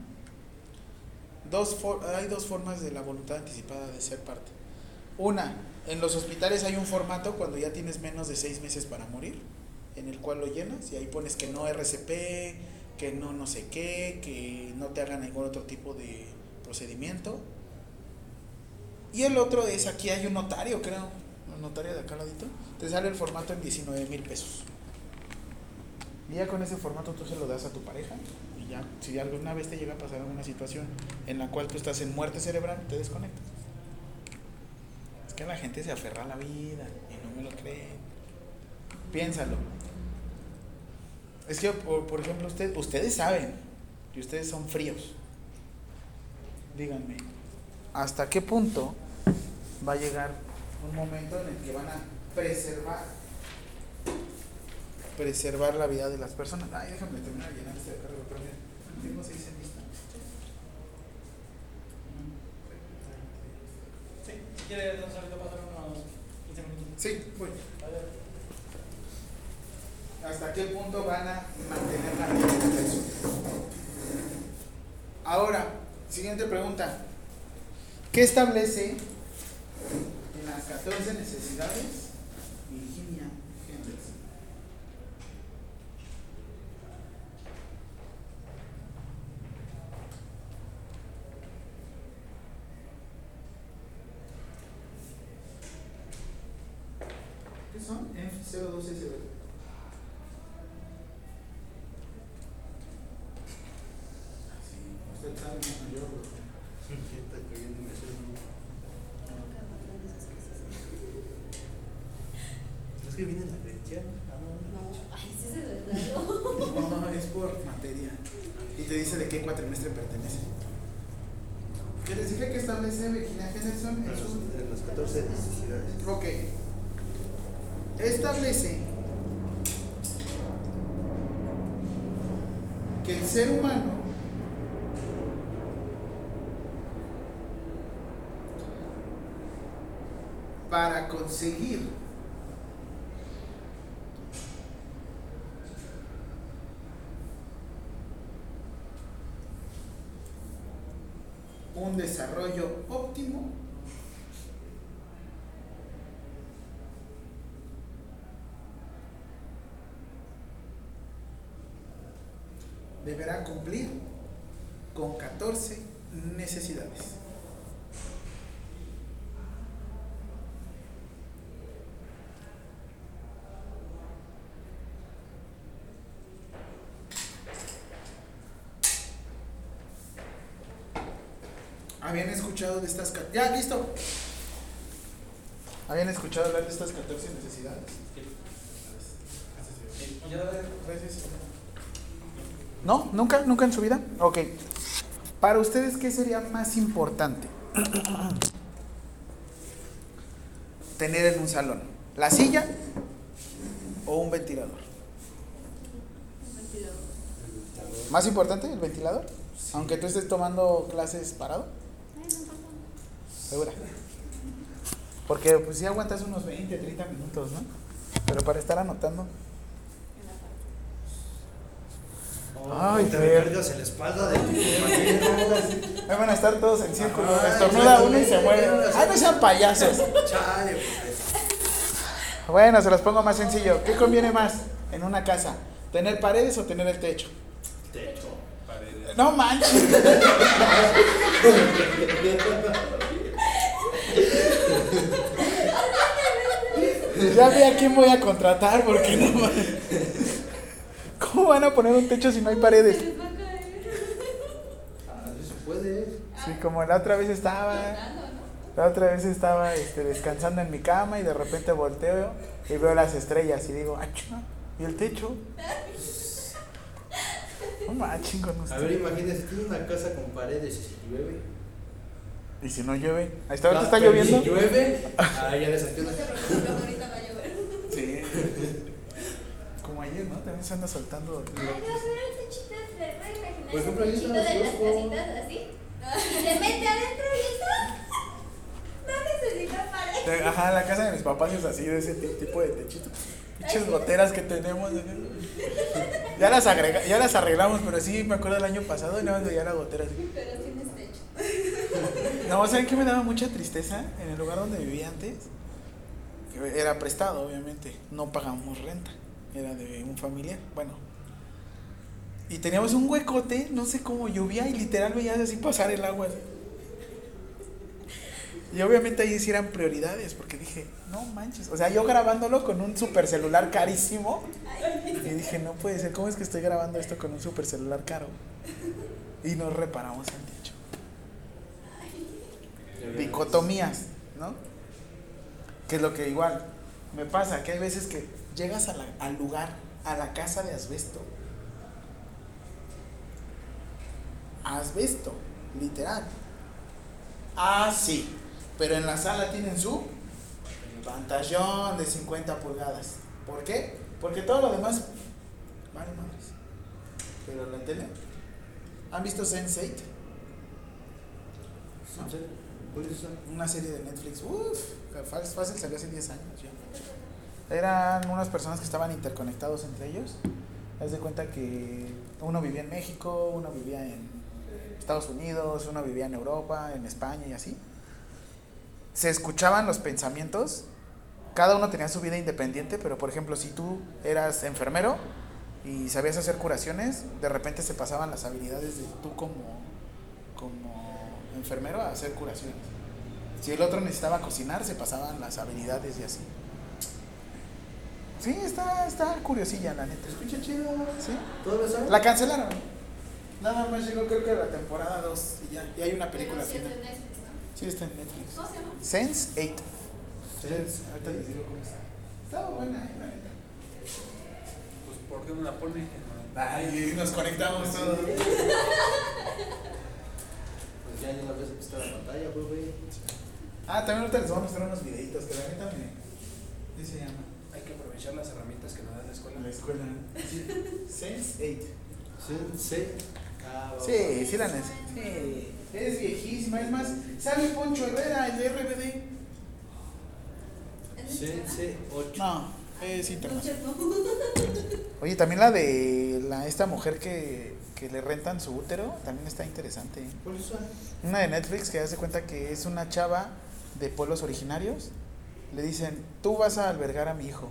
Dos hay dos formas de la voluntad anticipada de ser parte. Una, en los hospitales hay un formato cuando ya tienes menos de seis meses para morir, en el cual lo llenas y ahí pones que no RCP, que no no sé qué, que no te hagan ningún otro tipo de procedimiento. Y el otro es, aquí hay un notario, creo, un notario de acá al ladito, te sale el formato en 19 mil pesos. Y ya con ese formato tú se lo das a tu pareja y ya, si alguna vez te llega a pasar alguna situación en la cual tú estás en muerte cerebral, te desconectas. Es que la gente se aferra a la vida y no me lo creen. Piénsalo. Es que, por, por ejemplo, usted, ustedes saben que ustedes son fríos. Díganme, ¿hasta qué punto va a llegar un momento en el que van a preservar preservar la vida de las personas? Ay, déjame terminar de llenar este cargo, tengo seis en lista. Sí, si quiere, entonces ahorita pasar unos 15 minutos. Sí, voy. ¿Hasta qué punto van a mantener la alimentación? Ahora, siguiente pregunta. ¿Qué establece las 14 necesidades Virginia Henderson? ¿Qué son? F02SB. Usted sabe mayor. Está cayendo en ese Es que viene la fecha. No, ay, sí se lo raro. No, es por materia. Y te dice de qué cuatrimestre pertenece. ¿Qué les dije que establece Virginia Henderson en su En las 14 necesidades. Ok. Establece que el ser humano para conseguir un desarrollo óptimo cumplir con 14 necesidades. ¿Habían escuchado de estas... Ya, listo. ¿Habían escuchado hablar de estas 14 necesidades? Gracias. ¿No? ¿Nunca? ¿Nunca en su vida? Ok. Para ustedes, ¿qué sería más importante [CLEARS THROAT] tener en un salón? ¿La silla o un ventilador? ¿Más importante el ventilador? Aunque tú estés tomando clases parado. ¿Segura? Porque pues sí aguantas unos 20, 30 minutos, ¿no? Pero para estar anotando. Ay, te recargas en la espalda de compañero. Ahí van a estar todos en círculo. Ajá, Estornuda uno y se muere. ¡Ay, no sean payasos! Chale, pues. Bueno, se los pongo más sencillo. ¿Qué conviene más en una casa? ¿Tener paredes o tener el techo? Techo. Paredes. No manches. [LAUGHS] Ya vi a quién voy a contratar porque no manches. ¿Cómo [LAUGHS] van a poner un techo si no hay paredes? Se les va a caer. Ah, eso se puede. Sí, como la otra vez estaba, ¿no? la otra vez estaba este, descansando en mi cama y de repente volteo y veo las estrellas y digo, ah, ¿y el techo? [LAUGHS] No manchen con A ver, usted. imagínese, tiene una casa con paredes y si llueve. ¿Y si no llueve? Ahí está, ahorita Ah, está lloviendo. Si llueve, [LAUGHS] ah, ya le saqué No una. te preocupes, ahorita va a llover. Sí. Como ayer, ¿no? También se anda soltando. Ay, no, pero imaginar Por ejemplo, ese ahí techito está de las casitas así. Y se mete adentro y está. [LAUGHS] No necesita pared. Ajá, la casa de mis papás es así, de ese ti- tipo de techito. Pinches goteras que tenemos. Ya las, agrega, ya las arreglamos, pero sí me acuerdo del año pasado y nada más veía la gotera así. Pero tienes techo. [LAUGHS] No, ¿saben qué me daba mucha tristeza? En el lugar donde vivía antes, que era prestado, obviamente, no pagamos renta, era de un familiar, bueno. Y teníamos un huecote, no sé cómo llovía y literal veías así pasar el agua. Y obviamente ahí sí eran prioridades, porque dije, no manches, o sea, yo grabándolo con un super celular carísimo, y dije, no puede ser, ¿cómo es que estoy grabando esto con un super celular caro? Y nos reparamos el techo dicotomías, ¿no? Que es lo que igual me pasa, que hay veces que llegas a la- al lugar, a la casa de asbesto. Asbesto, literal. Ah, sí, pero en la sala tienen su pantallón de 50 pulgadas. ¿Por qué? Porque todo lo demás vale madres. Pero la tele. ¿Han visto Sense8? No sé, ¿cuál es esa? una serie de Netflix, uff, fácil, salió hace 10 años. Eran unas personas que estaban interconectados entre ellos. Haz de cuenta que uno vivía en México, uno vivía en Estados Unidos, uno vivía en Europa, en España y así. Se escuchaban los pensamientos, cada uno tenía su vida independiente, pero por ejemplo, si tú eras enfermero y sabías hacer curaciones, de repente se pasaban las habilidades de tú como, como enfermero a hacer curaciones. Si el otro necesitaba cocinar, se pasaban las habilidades y así. Sí, está, está curiosilla, la neta. ¿Se escucha chido? Sí. ¿Todo sabe? La cancelaron. Nada más llegó creo que la temporada 2 y ya. Y hay una película sí final. Netflix, ¿no? Sí, está en Netflix. ¿Cómo se llama? Sense 8. Sense Ahorita les digo cómo está. Está buena, eh, la neta. Pues, ¿por qué no la pone? Ay, nos conectamos todos. Pues ya ni vez que está la pantalla, güey, güey. Ah, también ahorita les voy a mostrar unos videitos que la neta me. ¿Qué se llama? Aprovechar las herramientas que nos da la escuela. La escuela. Sí. Sense 8. Sense. Ah. Sí, sí la necesito. Sí. Es viejísima, es más, sale Poncho Herrera, el de RBD. Sense 8. No, es internacional. No. [LAUGHS] Oye, también la de la, esta mujer que, que le rentan su útero, también está interesante. Una de Netflix que hace cuenta que es una chava de pueblos originarios. Le dicen, tú vas a albergar a mi hijo.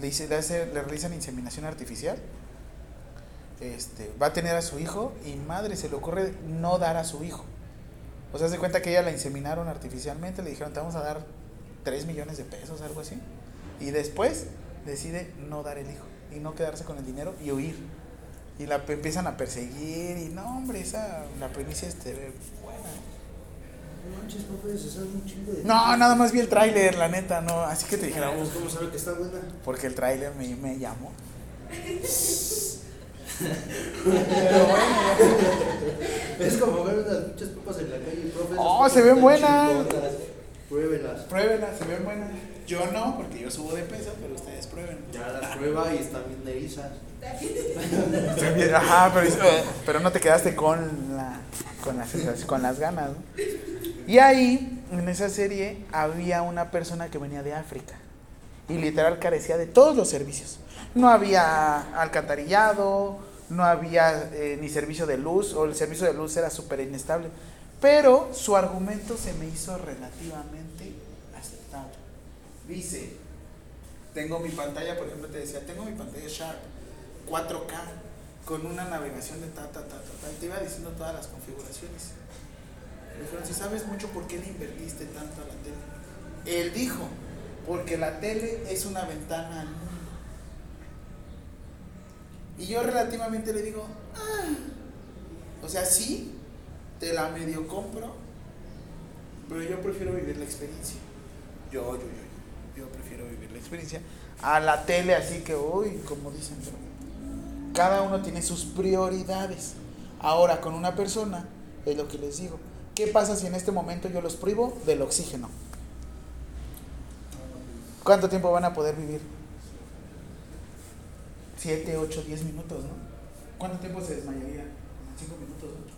Le, dice, le, hace- le realizan inseminación artificial. Este, va a tener a su hijo y madre se le ocurre no dar a su hijo. O sea, hace cuenta que ella la inseminaron artificialmente, le dijeron, te vamos a dar 3 millones de pesos, algo así. Y después decide no dar el hijo y no quedarse con el dinero y huir. Y la empiezan a perseguir y no, hombre, esa, la premisa este, No un chingo de. Nada más vi el tráiler, la neta, no, así que te dijera, Ah, pues, ¿Cómo sabe que está buena? porque el tráiler me, me llamó. Pero [LAUGHS] bueno, Es como ver unas muchas papas en la calle, profe. Oh, se ven buenas. Pruébelas. pruébenla, se ven buenas. Yo no, porque yo subo de peso, pero ustedes prueben. Ya las prueba y están bien erizas. Ajá, pero, dice, pero no te quedaste con, la, con, las, con las ganas. ¿no? Y ahí, en esa serie, había una persona que venía de África y literal carecía de todos los servicios. No había alcantarillado, no había eh, ni servicio de luz, o el servicio de luz era súper inestable. Pero su argumento se me hizo relativamente aceptable. Dice, tengo mi pantalla, por ejemplo, te decía, tengo mi pantalla Sharp 4K con una navegación de ta, ta, ta, ta, ta, te iba diciendo todas las configuraciones. Le dijeron, si sabes mucho, ¿por qué le invertiste tanto a la tele? Él dijo, porque la tele es una ventana al mundo. Y yo relativamente le digo, ah, o sea, sí, te la medio compro, pero yo prefiero vivir la experiencia. Yo, yo, yo, yo prefiero vivir la experiencia. A la tele, así que, uy, como dicen, cada uno tiene sus prioridades. Ahora, con una persona, es lo que les digo. ¿Qué pasa si en este momento yo los privo del oxígeno? ¿Cuánto tiempo van a poder vivir? Siete, ocho, diez minutos, ¿no? ¿Cuánto tiempo se desmayaría? Cinco minutos, ¿no?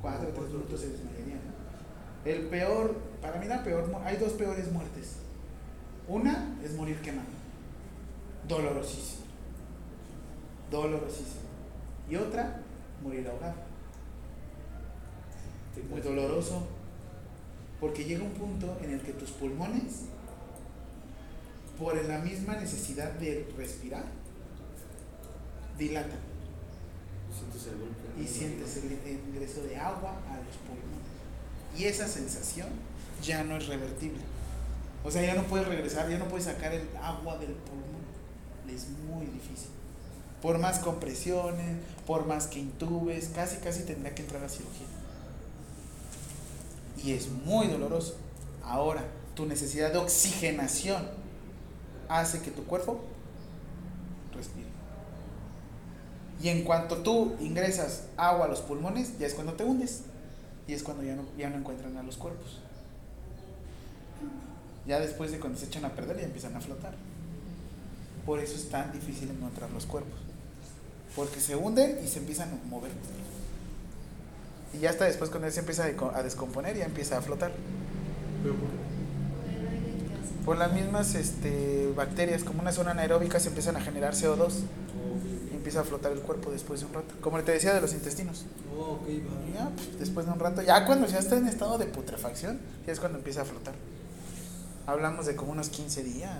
Cuatro, tres minutos se desmayaría, ¿no? El peor, para mí la peor, hay dos peores muertes. Una es morir quemado. Dolorosísimo. Dolorosísimo. Y otra, morir ahogado. Muy doloroso. Porque llega un punto en el que tus pulmones, por la misma necesidad de respirar, dilatan y sientes el el ingreso de agua a los pulmones. Y esa sensación ya no es revertible. O sea, ya no puedes regresar, ya no puedes sacar el agua del pulmón. Es muy difícil. Por más compresiones, por más que intubes, casi casi tendría que entrar a cirugía. Y es muy doloroso. Ahora, tu necesidad de oxigenación hace que tu cuerpo respire. Y en cuanto tú ingresas agua a los pulmones, ya es cuando te hundes. Y es cuando ya no, ya no encuentran a los cuerpos. Ya después de cuando se echan a perder, ya empiezan a flotar. Por eso es tan difícil encontrar los cuerpos. Porque se hunden y se empiezan a mover. Y ya hasta después cuando él se empieza a descomponer, ya empieza a flotar. Pero ¿por qué? Por el aire que hace. Por las mismas este, bacterias, como una zona anaeróbica, se empiezan a generar CO2 Oh, ok, y empieza a flotar el cuerpo después de un rato. Como te decía de los intestinos. Oh. Y ya, pues, después de un rato, ya cuando ya está en estado de putrefacción, ya es cuando empieza a flotar. Hablamos de como unos 15 días.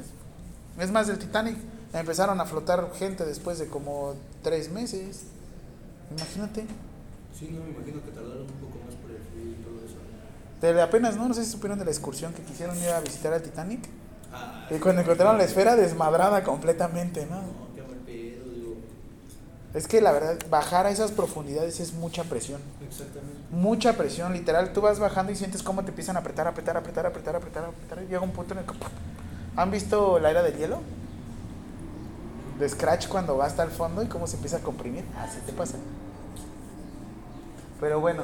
Es más, del Titanic empezaron a flotar gente después de como 3 meses. Imagínate. Sí, no, me imagino que tardaron un poco más por el frío y todo eso. De apenas, ¿no? No sé si supieron de la excursión que quisieron ir a visitar al Titanic. Ah, Y cuando encontraron la esfera desmadrada completamente, ¿no? No, qué mal pedo, digo. Es que la verdad, bajar a esas profundidades es mucha presión. Exactamente. Mucha presión, literal. Tú vas bajando y sientes cómo te empiezan a apretar, apretar, apretar, apretar, apretar, apretar. Y llega un punto en el que. ¿Han visto la era del hielo? De Scratch cuando va hasta el fondo y cómo se empieza a comprimir. Así te pasa. Pero bueno,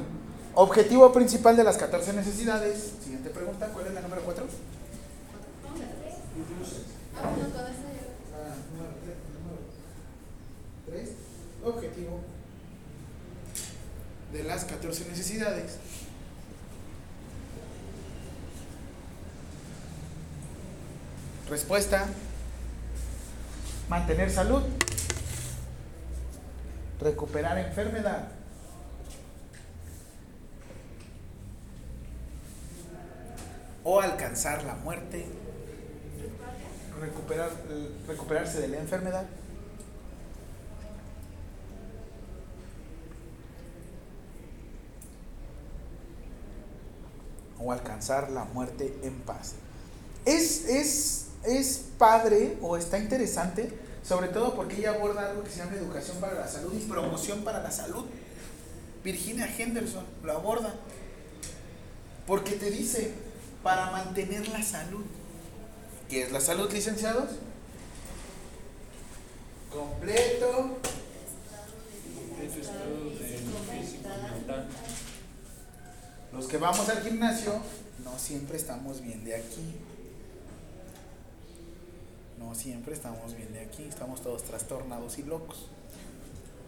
objetivo principal de las 14 necesidades. Siguiente pregunta: ¿cuál es la número 4? ¿Cómo se llama? Ah, bueno, con esa yo- La número 3. Objetivo de las 14 necesidades. Respuesta. Mantener salud. Recuperar enfermedad. O alcanzar la muerte. Recuperar, recuperarse de la enfermedad. o alcanzar la muerte en paz. Es, es, es padre o está interesante, sobre todo porque ella aborda algo que se llama educación para la salud y promoción para la salud. Virginia Henderson lo aborda. Porque te dice, para mantener la salud. ¿Qué es la salud, licenciados? Completo, Ese estado de físico mental. Los que vamos al gimnasio no siempre estamos bien de aquí. No siempre estamos bien de aquí. Estamos todos trastornados y locos.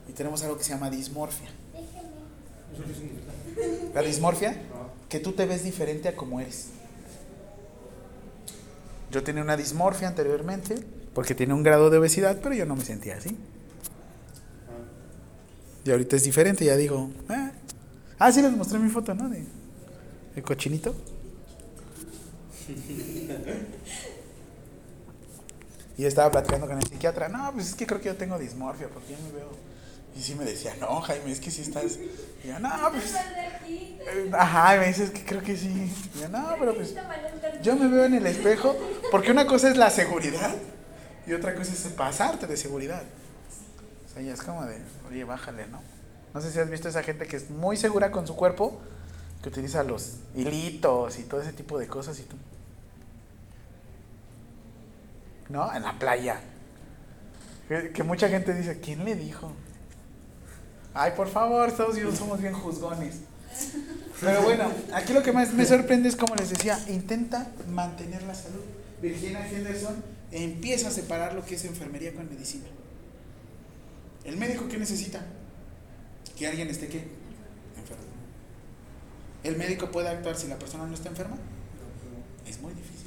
Y tenemos algo que se llama dismorfia. La dismorfia, que tú te ves diferente a como eres. Yo tenía una dismorfia anteriormente porque tenía un grado de obesidad, pero yo no me sentía así. Y ahorita es diferente, ya digo, ah, ah sí les mostré mi foto, ¿no? De el cochinito. [LAUGHS] Y estaba platicando con el psiquiatra, no, pues es que creo que yo tengo dismorfia, porque yo me veo. Y sí me decía, no, Jaime, es que sí estás. Y yo, no, pues. eh, Ajá, y me dices que creo que sí. Y yo, no, pero pues. Yo me veo en el espejo, porque una cosa es la seguridad Y otra cosa es pasarte de seguridad. O sea, ya es como de, oye, bájale, ¿no? No sé si has visto esa gente que es muy segura con su cuerpo, que utiliza los hilitos y todo ese tipo de cosas y tú. ¿No? En la playa. Que, mucha gente dice, ¿quién le dijo? Ay, por favor, Estados Unidos somos bien juzgones. Pero bueno, aquí lo que más me sorprende es como les decía, intenta mantener la salud. Virginia Henderson empieza a separar lo que es enfermería con medicina. ¿El médico qué necesita? Que alguien esté qué? Enfermo. ¿El médico puede actuar si la persona no está enferma? Es muy difícil.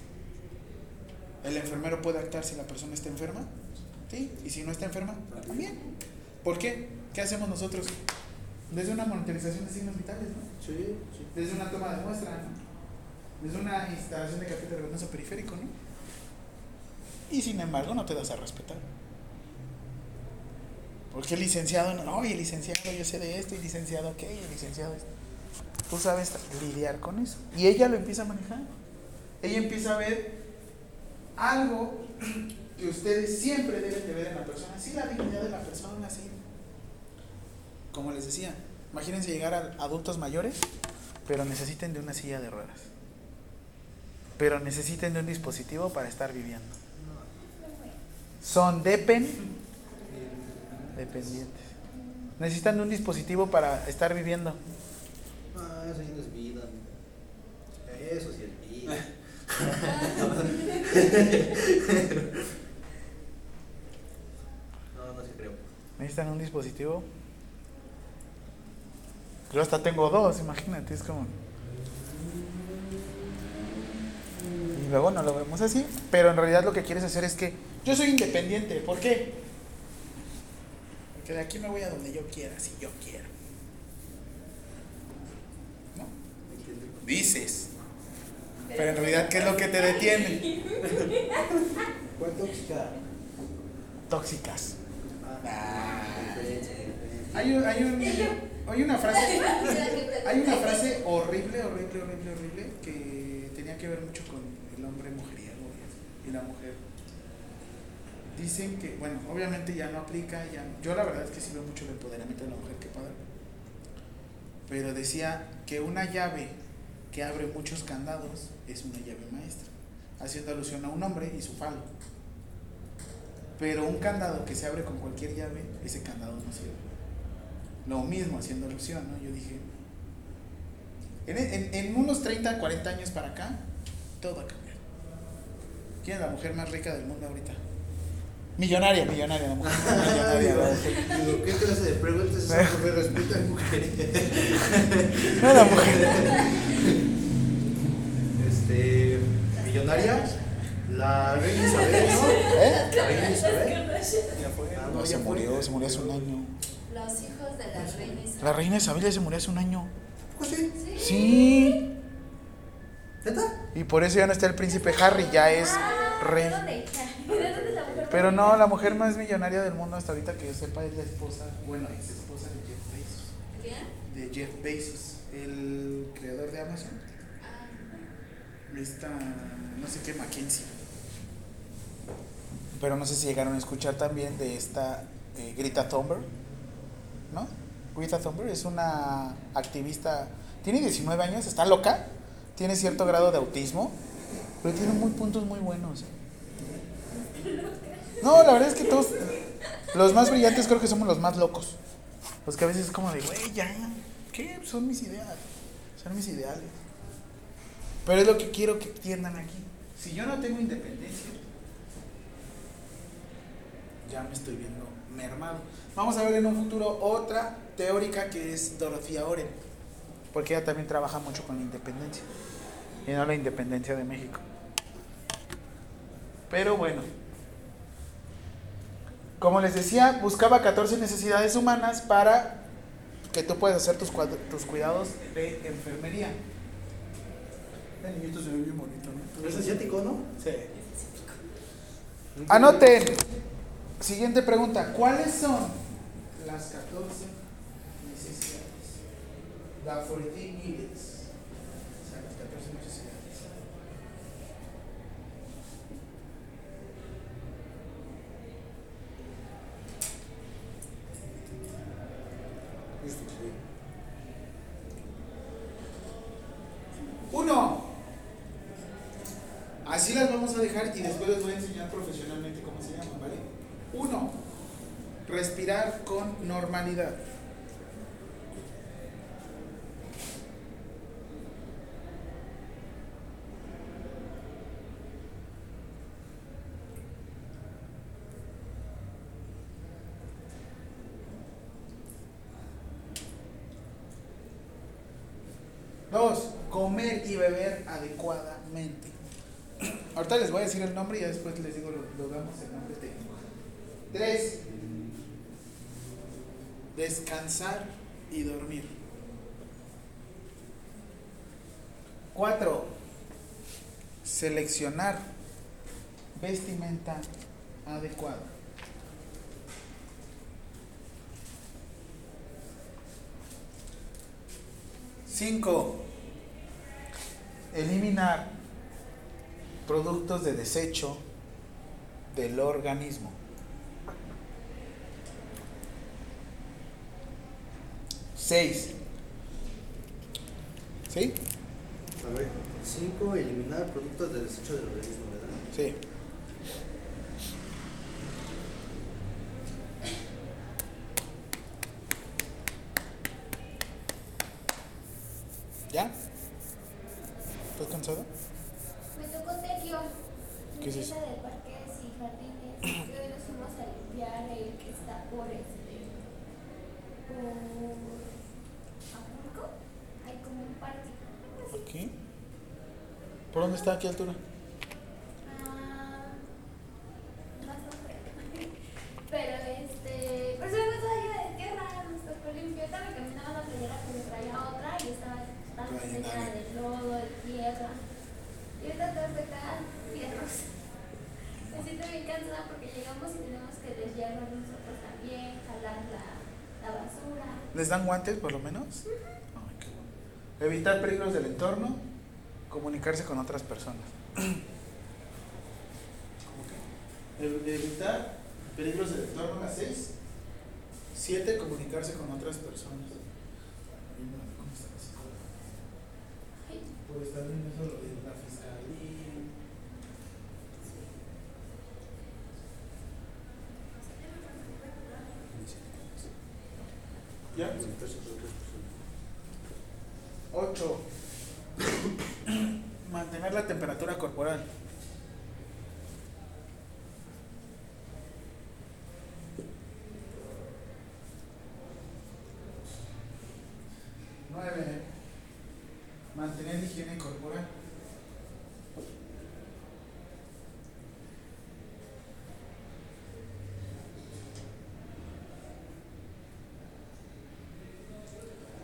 ¿El enfermero puede actuar si la persona está enferma? Sí. ¿Y si no está enferma? También. ¿Por qué? ¿Qué hacemos nosotros? Desde una monitorización de signos vitales, ¿no? Sí, sí. Desde una toma de muestra, ¿no? Desde una instalación de catéter venoso periférico, ¿no? Y sin embargo no te das a respetar. Porque el licenciado, no, oye, licenciado, yo sé de esto, y licenciado, ok, y licenciado esto. Tú sabes lidiar con eso. Y ella lo empieza a manejar. Ella empieza a ver algo que ustedes siempre deben de ver en la persona. Sí, la dignidad de la persona, sí. Como les decía, imagínense llegar a adultos mayores, pero necesiten de una silla de ruedas. Pero necesiten de un dispositivo para estar viviendo. Son depen dependientes. Necesitan de un dispositivo para estar viviendo. Ah, eso sí no es vida. Eso sí es. No, no se creo. Necesitan un dispositivo. Yo hasta tengo dos, imagínate, es como. Y luego no lo vemos así, pero en realidad lo que quieres hacer es que yo soy independiente. ¿Por qué? Porque de aquí me voy a donde yo quiera, si yo quiero. ¿No? Dices. Pero en realidad, ¿qué es lo que te detiene? ¿Cuál tóxica? Tóxicas. Ah. Hay, un- hay, un- hay una frase. Hay una frase horrible, horrible, horrible, horrible que tenía que ver mucho con el hombre mujeriego y la mujer. Dicen que, bueno, obviamente ya no aplica, ya yo la verdad es que sí veo mucho el empoderamiento de la mujer que padre. Pero decía que una llave que abre muchos candados es una llave maestra, haciendo alusión a un hombre y su falo. Pero un candado que se abre con cualquier llave, ese candado no sirve. Lo mismo haciendo alusión, ¿no? Yo dije, en, en- en unos 30, 40 años para acá, todo va a cambiar. ¿Quién es la mujer más rica del mundo ahorita? Millonaria, millonaria, la mujer más [LAUGHS] millonaria. la mujer. Digo, ¿qué clase de preguntas es esa? Me respeta mi mujer. No, la mujer. Millonaria. La reina Isabel, ¿no? [LAUGHS] ¿Eh? La reina Isabel. Ya fue. Ah, No, se murió, se murió hace un año. Los hijos de la reina Isabel. La reina Isabel ya se murió hace un año. ¿Cómo sí? Sí. Y por eso ya no está el príncipe Harry, ya es rey. ¿De dónde? ¿De dónde es la mujer? Pero no, la mujer más millonaria del mundo hasta ahorita que yo sepa es la esposa, bueno, ex esposa de Jeff Bezos. ¿Quién? De Jeff Bezos, el creador de Amazon. Esta, no sé qué, Mackenzie. Pero no sé si llegaron a escuchar también de esta eh, Greta Thunberg, ¿no? Greta Thunberg es una activista, tiene 19 años, está loca, tiene cierto grado de autismo, pero tiene muy puntos muy buenos. No, la verdad es que todos, los más brillantes creo que somos los más locos. Los que a veces es como de, güey, ya, ¿qué? Son mis ideas, son mis ideales. Pero es lo que quiero que entiendan aquí. Si yo no tengo independencia, ya me estoy viendo mermado. Vamos a ver en un futuro otra teórica que es Dorothea Oren, porque ella también trabaja mucho con la independencia y no la independencia de México. Pero bueno, como les decía, buscaba 14 necesidades humanas para que tú puedas hacer tus, tus cuidados de enfermería. El niñito se ve bien bonito, ¿no? Es asiático, ¿no? Sí. Anoten. Siguiente pregunta. ¿Cuáles son las 14 necesidades? La 14 needs. O sea, las 14 necesidades. Este, Uno, Así las vamos a dejar y después les voy a enseñar profesionalmente cómo se llaman, ¿vale? Uno. Respirar con normalidad. Dos, comer y beber adecuadamente. Ahorita les voy a decir el nombre y ya después les digo, lo, lo damos el nombre técnico. Tres, descansar y dormir. Cuatro, seleccionar vestimenta adecuada. Cinco, eliminar productos de desecho del organismo. Seis. ¿Sí? A ver, 5. Eliminar productos de desecho del organismo, ¿verdad? Sí. ¿Ya? ¿Estás cansado? Me tocó tequio. ¿Qué es eso? Limpieza de parques y jardines. Y hoy nos fuimos a limpiar el que está por este. por. Acapulco. Hay como un parque. Así. Aquí. ¿Por dónde está? ¿A qué altura? Ah, más. Pero este. Por no sabía de tierra. Nos tocó limpiar. Estaba caminaba la playera que me traía otra y estaba tan llena de lodo, de tierra. Y ahorita tengo que sacar fierros. Me siento bien cansada porque llegamos y tenemos que deshiervar nosotros también, jalar la, la basura. ¿Les dan guantes por lo menos? Qué bueno. Evitar peligros del entorno, comunicarse con otras personas. Ev- Evitar peligros del entorno, las seis. Siete, comunicarse con otras personas. ¿cómo está la psicóloga? Ay, Por estar viendo eso lo de la fiscalía. ¿Ya? Visitarse por otras personas. 8. Mantener la temperatura corporal. Nueve. Mantener higiene corporal.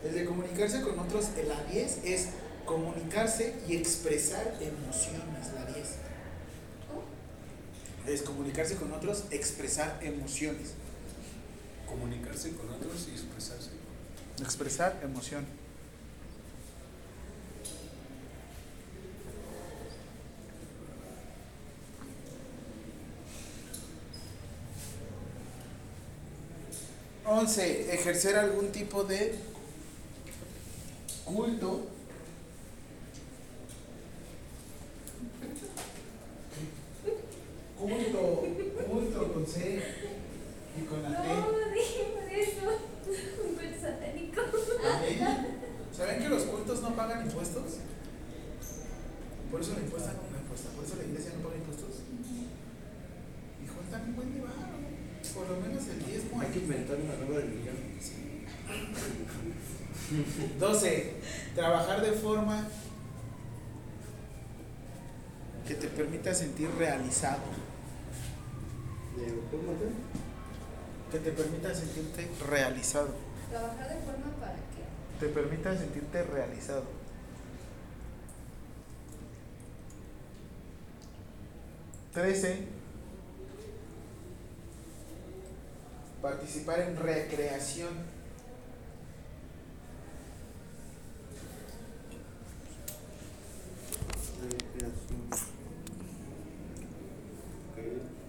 El de comunicarse con otros, el la 10 es comunicarse y expresar emociones, la 10. Es comunicarse con otros, expresar emociones. Comunicarse con otros y expresarse. Expresar emoción. Once, ejercer algún tipo de culto. Culto, culto con C y con la T. No, dijimos eso. Un culto satánico. ¿Saben que los cultos no pagan impuestos? Por eso la impuesta no la impuesta, por eso la iglesia no paga impuestos. Hijo, está un buen de varo. Por lo menos el diezmo Hay que inventar una nueva religión. 12. Trabajar de forma que te permita sentir realizado. Que te permita sentirte realizado. Trabajar de forma para qué. Te permita sentirte realizado. Trece. Participar en recreación. Recreación. Ok.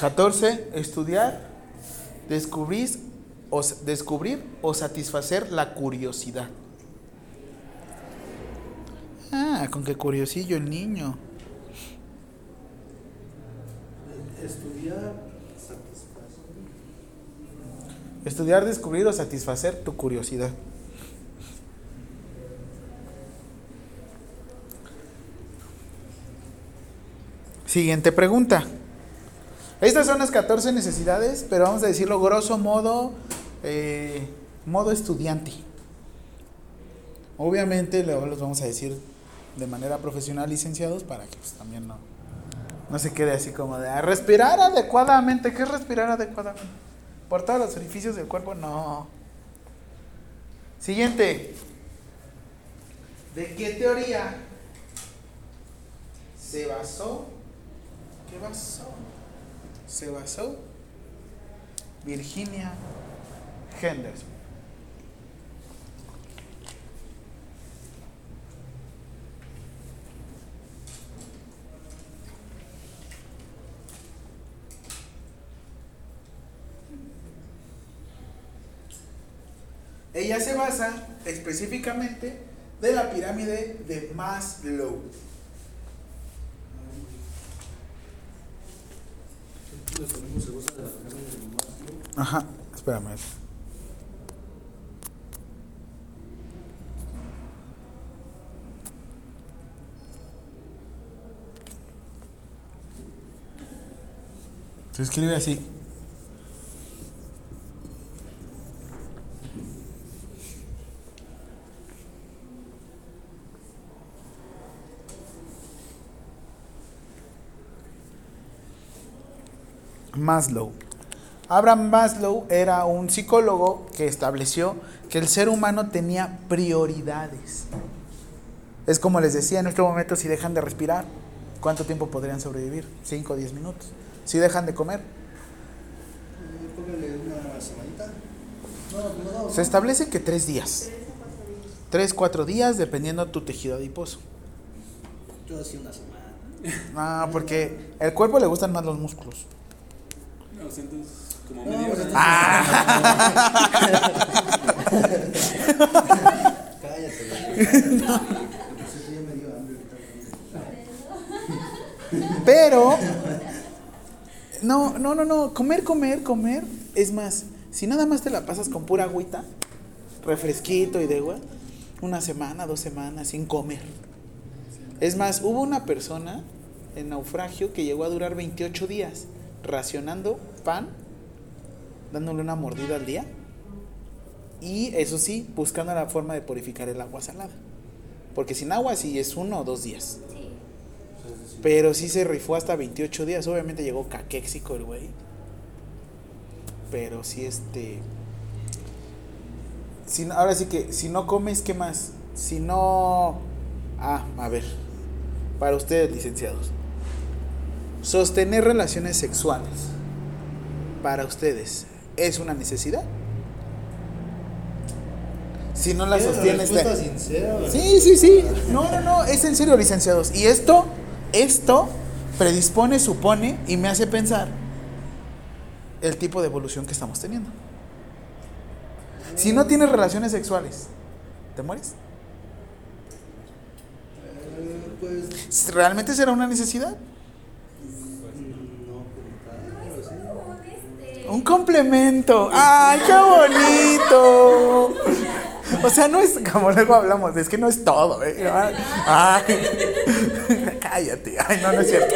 14. Estudiar, descubrir o, descubrir o satisfacer la curiosidad. Ah, con qué curiosillo el niño. Estudiar, satisfacer. Estudiar, descubrir o satisfacer tu curiosidad. Siguiente pregunta. Estas son las 14 necesidades, pero vamos a decirlo grosso modo, eh, modo estudiante. Obviamente luego los vamos a decir de manera profesional licenciados para que pues, también no, no se quede así como de "Ah, respirar adecuadamente. ¿Qué es respirar adecuadamente? Por todos los orificios del cuerpo, no. Siguiente. ¿De qué teoría se basó? ¿Qué basó? Se basó Virginia Henderson. Ella se basa específicamente de la pirámide de Maslow. Los alumnos se gozan de la pirámide de Maslow. Ajá, espérame. Se escribe así. Maslow. Abraham Maslow era un psicólogo que estableció que el ser humano tenía prioridades. Es como les decía, en este momento si dejan de respirar, ¿cuánto tiempo podrían sobrevivir? 5 o 10 minutos. Si dejan de comer, se establece que 3 días. 3, 4 días dependiendo de tu tejido adiposo. Yo decía una semana. Ah, porque el cuerpo le gustan más los músculos. No, o sea, entonces, como No, hora. Cállate. Pues hambre ahorita. Pero, no, no, no, no, comer, comer, comer. Es más, si nada más te la pasas con pura agüita, refresquito y de agua, una semana, dos semanas sin comer. Es más, hubo una persona en naufragio que llegó a durar 28 días racionando pan, dándole una mordida al día. Y eso sí, buscando la forma de purificar el agua salada. Porque sin agua sí es uno o dos días. Sí. Pero sí se rifó hasta 28 días. Obviamente llegó caquéxico el güey. Pero sí, este. Si, no- ahora sí que, si no comes, ¿qué más? Si no. Ah, a ver. Para ustedes, licenciados. Sostener relaciones sexuales. Para ustedes, ¿es una necesidad? Si no la sostienes. respuesta te- sincera, güey. Sí, sí, sí. No, no, no, es en serio, licenciados. Y esto, esto predispone, supone y me hace pensar el tipo de evolución que estamos teniendo. Si no tienes relaciones sexuales, ¿te mueres? Eh, Pues. ¿Realmente será una necesidad? Un, complemento. ¡Ay, qué bonito! O sea, no es como luego hablamos, es que no es todo. ¿eh? Ay, cállate. Ay, no, no es cierto.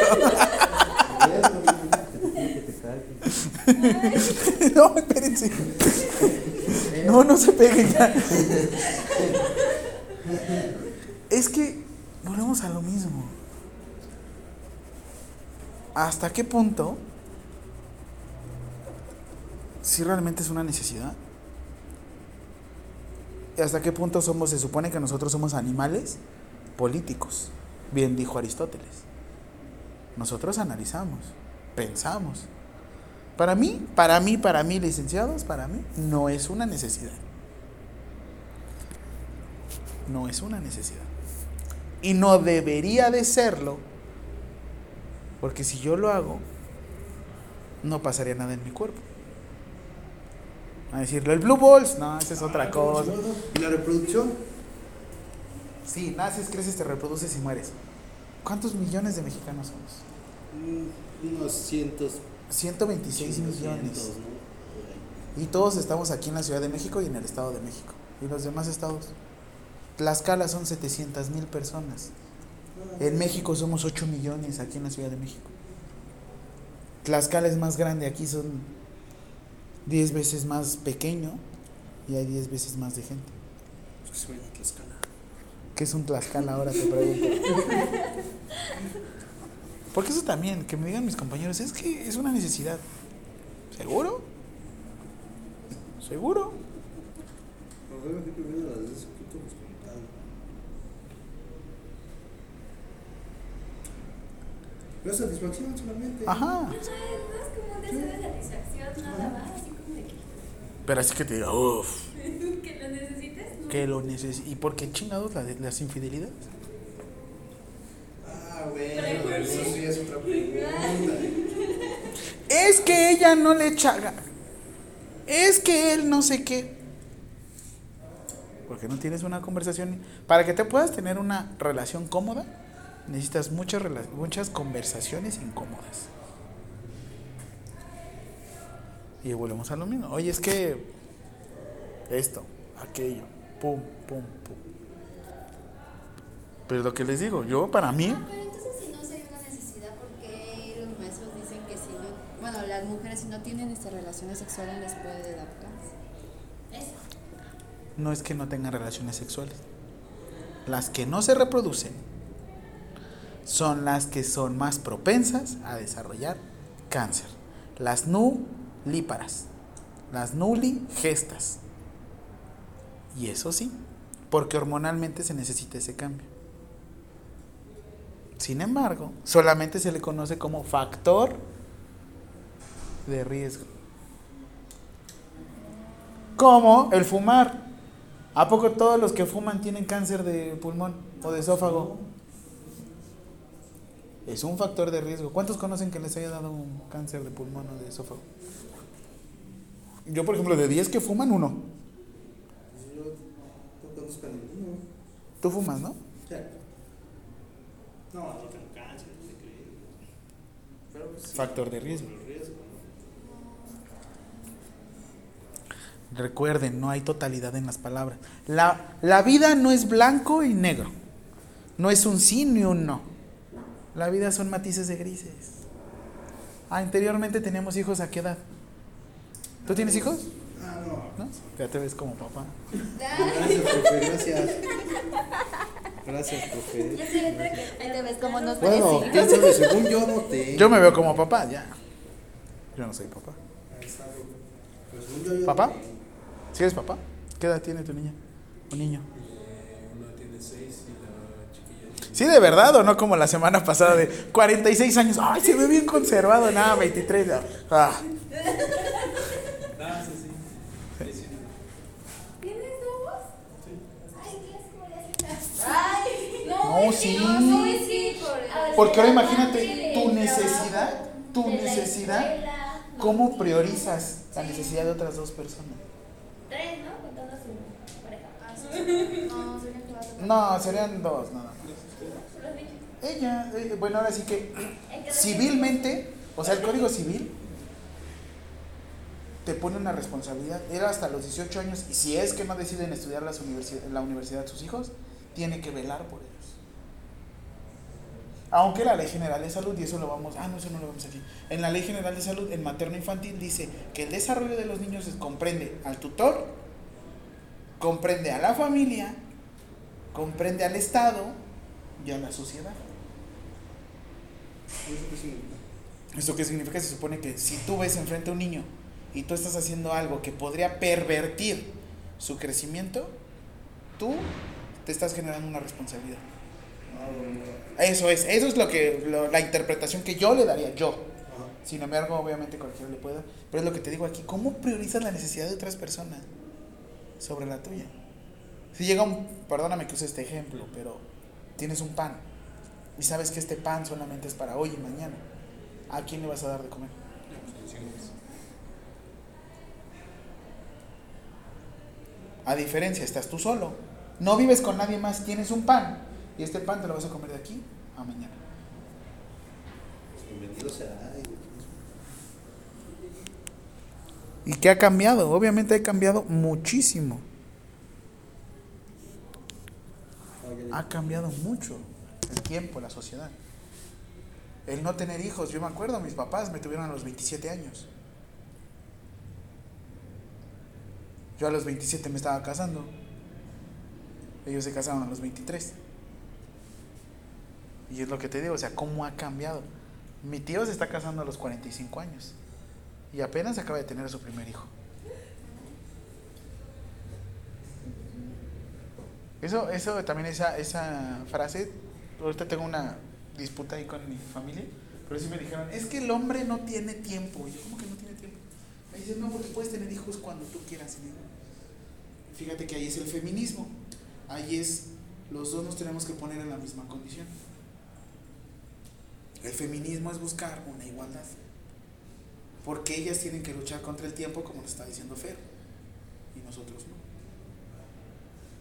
No, espérense. No, no se peguen ya. Es que volvemos a lo mismo. ¿Hasta qué punto si realmente es una necesidad? ¿Y hasta qué punto somos, se supone que nosotros somos animales políticos? Bien dijo Aristóteles. Nosotros analizamos, pensamos. Para mí, para mí, para mí, licenciados, para mí, no es una necesidad. No es una necesidad. Y no debería de serlo, porque si yo lo hago, no pasaría nada en mi cuerpo. A decirle, el Blue Balls, no, esa es otra cosa. ¿Y la reproducción? Sí, naces, creces, te reproduces y mueres. ¿Cuántos millones de mexicanos somos? Mm, Unos cientos. 126 cientos, millones. Y todos estamos aquí en la Ciudad de México y en el Estado de México. ¿Y los demás estados? Tlaxcala son 700 mil personas. En México somos 8 millones aquí en la Ciudad de México. Tlaxcala es más grande, aquí son 10 veces más pequeño y hay 10 veces más de gente. Es que se vayan a Tlaxcala. ¿Qué es un Tlaxcala ahora? Te pregunto. Porque eso también, que me digan mis compañeros, es que es una necesidad. ¿Seguro? ¿Seguro? Es satisfacción solamente. Ajá. Ajá, no es como un deseo de satisfacción nada más, así como de que, Pero así que te diga, uff, [LAUGHS] que lo necesites. ¿no? que lo. ¿Y por qué chingados la de- las infidelidades? Ah, bueno, eso ya es otra pregunta. [LAUGHS] Es que ella no le echa. Es que él no sé qué. Porque no tienes una conversación. Para que te puedas tener una relación cómoda, necesitas muchas, muchas conversaciones incómodas. Y volvemos a lo mismo. Oye, es que esto, aquello, pum, pum, pum. Pero lo que les digo, yo para mí, Ah, pero entonces si no sería una necesidad, porque los maestros dicen que si no, bueno, las mujeres si no tienen estas relaciones sexuales les puede dar cáncer. Eso. no es que no tengan relaciones sexuales. Las que no se reproducen son las que son más propensas a desarrollar cáncer. Las nulíparas, las nuligestas. Y eso sí, porque hormonalmente se necesita ese cambio. Sin embargo, solamente se le conoce como factor de riesgo. Como el fumar. ¿A poco todos los que fuman tienen cáncer de pulmón o de esófago? Es un factor de riesgo. ¿Cuántos conocen que les haya dado un cáncer de pulmón o de esófago? Yo, por ejemplo, de 10 que fuman, uno. Yo no conozco a ninguno. Tú fumas, ¿no? Ya. No, no tengo cáncer, no sé qué. Pero pues, sí, Factor de riesgo. Recuerden, no hay totalidad en las palabras. La, la vida no es blanco y negro. No es un sí ni un no. La vida son matices de grises. Ah, anteriormente teníamos hijos a qué edad? ¿Tú tienes hijos? Ah, no. ¿No? Ya te ves como papá. Gracias, profe, gracias. Gracias, profe. Ahí te ves cómo nos Bueno, quién sabe, según yo no te. Yo me veo como papá, ya. Yo no soy papá. ¿Papá? ¿Sí eres papá? ¿Qué edad tiene tu niña? ¿O niño? Eh, uno tiene seis y la chiquilla tiene Sí, de verdad, o no como la semana pasada de 46 años. Ay, se ve bien conservado. Nada, 23. ya. Ah, Ah, sí, sí. Sí, sí. ¿Tienes ojos? Ay, ¿qué es como de hacer? Ay, no, No, que sí. Porque ahora la imagínate tu necesidad, tu necesidad. ¿cómo priorizas la necesidad de otras dos personas? Tres, ¿no? Contando su pareja. Ah, No, serían cuatro. [LAUGHS] No, serían dos, nada más. Ella, eh, bueno, ahora sí que [CLEARS THROAT] civilmente, o sea, el código civil te pone una responsabilidad. Era hasta los 18 años y si es que no deciden estudiar las universi- en la universidad sus hijos, tiene que velar por ellos. Aunque la Ley General de Salud, y eso lo vamos, ah, no, eso no lo vamos aquí. En la Ley General de Salud, en materno infantil, dice que el desarrollo de los niños comprende al tutor, comprende a la familia, comprende al Estado y a la sociedad. ¿Eso qué significa? ¿Esto qué significa? Se supone que si tú ves enfrente a un niño y tú estás haciendo algo que podría pervertir su crecimiento, tú te estás generando una responsabilidad. Eso es, eso es lo que lo- la interpretación que yo le daría, yo. Ajá. Sin embargo, obviamente cualquiera le puede dar. Pero es lo que te digo aquí, ¿cómo priorizas la necesidad de otras personas sobre la tuya? Si llega un, perdóname que use este ejemplo, pero tienes un pan y sabes que este pan solamente es para hoy y mañana, ¿a quién le vas a dar de comer? A diferencia, estás tú solo. No vives con nadie más, tienes un pan. Y este pan te lo vas a comer de aquí a mañana. Bienvenido será. ¿Y qué ha cambiado? Obviamente ha cambiado muchísimo. Ha cambiado mucho el tiempo, la sociedad. El no tener hijos, yo me acuerdo, mis papás me tuvieron a los 27 años. Yo a los 27 me estaba casando. Ellos se casaron a los 23. Y es lo que te digo, o sea, cómo ha cambiado. Mi tío se está casando a los 45 años. Y apenas acaba de tener a su primer hijo. Eso, eso también, esa, esa frase, ahorita tengo una disputa ahí con mi familia, pero sí me dijeron, es que el hombre no tiene tiempo. Y yo, ¿cómo que no tiene tiempo? Me dicen, no, porque puedes tener hijos cuando tú quieras. Fíjate que ahí es el feminismo. Ahí es, los dos nos tenemos que poner en la misma condición. El feminismo es buscar una igualdad. Porque ellas tienen que luchar contra el tiempo, como nos está diciendo Fer, y nosotros no.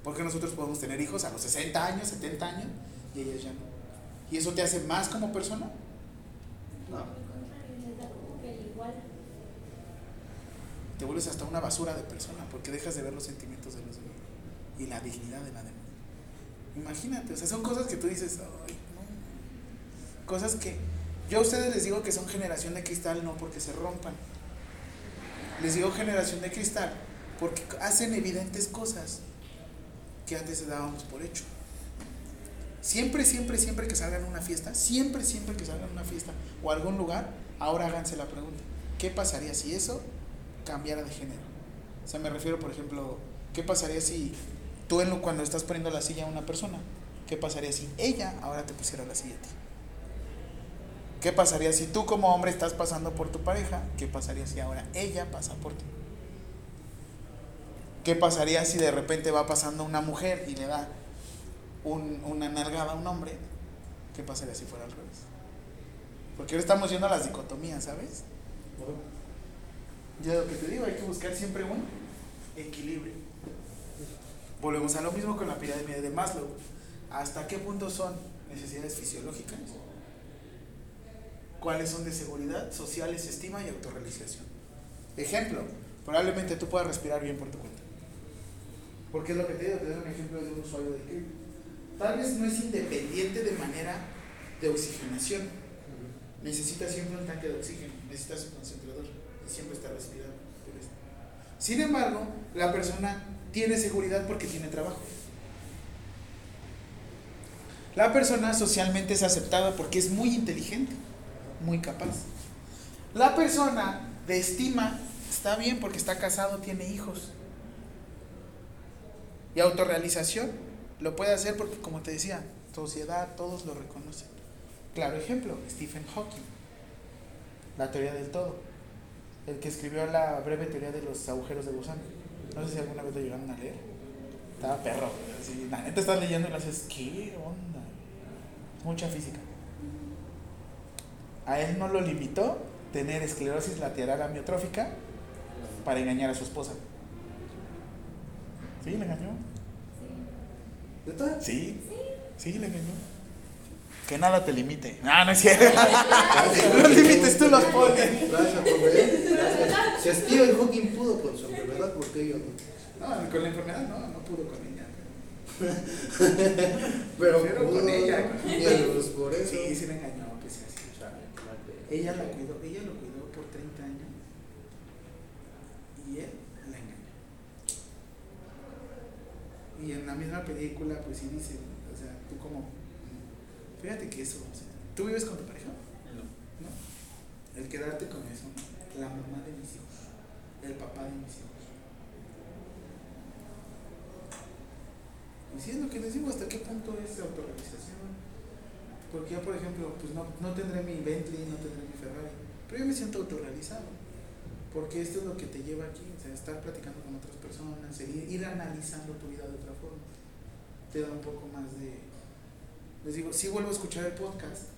Porque nosotros podemos tener hijos a los 60 años, 70 años, y ellas ya no. ¿Y eso te hace más como persona? No. Te vuelves hasta una basura de persona, porque dejas de ver los sentimientos de los demás y la dignidad de la demás. Imagínate, o sea, son cosas que tú dices. Cosas que yo a ustedes les digo que son generación de cristal, no porque se rompan. Les digo generación de cristal porque hacen evidentes cosas que antes dábamos por hecho. Siempre, siempre, siempre que salgan a una fiesta, siempre, siempre que salgan a una fiesta o a algún lugar, ahora háganse la pregunta, ¿qué pasaría si eso cambiara de género? O sea, me refiero, por ejemplo, ¿qué pasaría si tú en lo, cuando estás poniendo la silla a una persona, qué pasaría si ella ahora te pusiera la silla a ti? ¿Qué pasaría si tú como hombre estás pasando por tu pareja? ¿Qué pasaría si ahora ella pasa por ti? ¿Qué pasaría si de repente va pasando una mujer y le da un- una nalgada a un hombre? ¿Qué pasaría si fuera al revés? Porque ahora estamos yendo a las dicotomías, ¿sabes? Yo lo que te digo, hay que buscar siempre un equilibrio. Volvemos a lo mismo con la pirámide de Maslow. ¿Hasta qué punto son necesidades fisiológicas? ¿Cuáles son de seguridad, sociales, estima y autorrealización? Ejemplo, probablemente tú puedas respirar bien por tu cuenta. Porque es lo que te digo, te doy un ejemplo de un usuario de cripto. Tal vez no es independiente de manera de oxigenación. Necesita siempre un tanque de oxígeno, necesita su concentrador y siempre está respirando. Sin embargo, la persona tiene seguridad porque tiene trabajo. La persona socialmente es aceptada porque es muy inteligente, muy capaz. La persona de estima está bien porque está casado, tiene hijos. Y autorrealización lo puede hacer porque, como te decía, sociedad, todos lo reconocen. Claro ejemplo, Stephen Hawking, la teoría del todo, el que escribió la breve teoría de los agujeros de gusano. No sé si alguna vez lo llegaron a leer. Estaba perro. La neta estás leyendo y haces, ¿qué onda? Mucha física. A él no lo limitó tener esclerosis lateral amiotrófica para engañar a su esposa. ¿Sí? ¿Le engañó? ¿Neta? Sí. Sí, le engañó. Que nada te limite. No, no es cierto. Los [LAUGHS] límites tú los pones. Gracias, profe. Gracias. Si Stephen Hawking pudo con su enfermedad, ¿por qué yo no? No, con la enfermedad no, no pudo con ella. [LAUGHS] Pero Pero pudo, con ella, ¿no? con Y ella. pues por eso. Sí, sí le engañó. Ella la cuidó, ella lo cuidó por 30 años y él la engañó. Y en la misma película, pues sí dice, o sea, tú como, fíjate que eso, o sea, ¿tú vives con tu pareja? No. ¿No? El quedarte con eso, ¿no? la mamá de mis hijos, el papá de mis hijos. Y sí es lo que les digo, hasta qué punto es autorrealización. Porque yo, por ejemplo, pues no, no tendré mi Bentley, no tendré mi Ferrari, pero yo me siento autorrealizado. Porque esto es lo que te lleva aquí, o sea, estar platicando con otras personas, ir, ir analizando tu vida de otra forma. Te da un poco más de... Les digo, sí vuelvo a escuchar el podcast,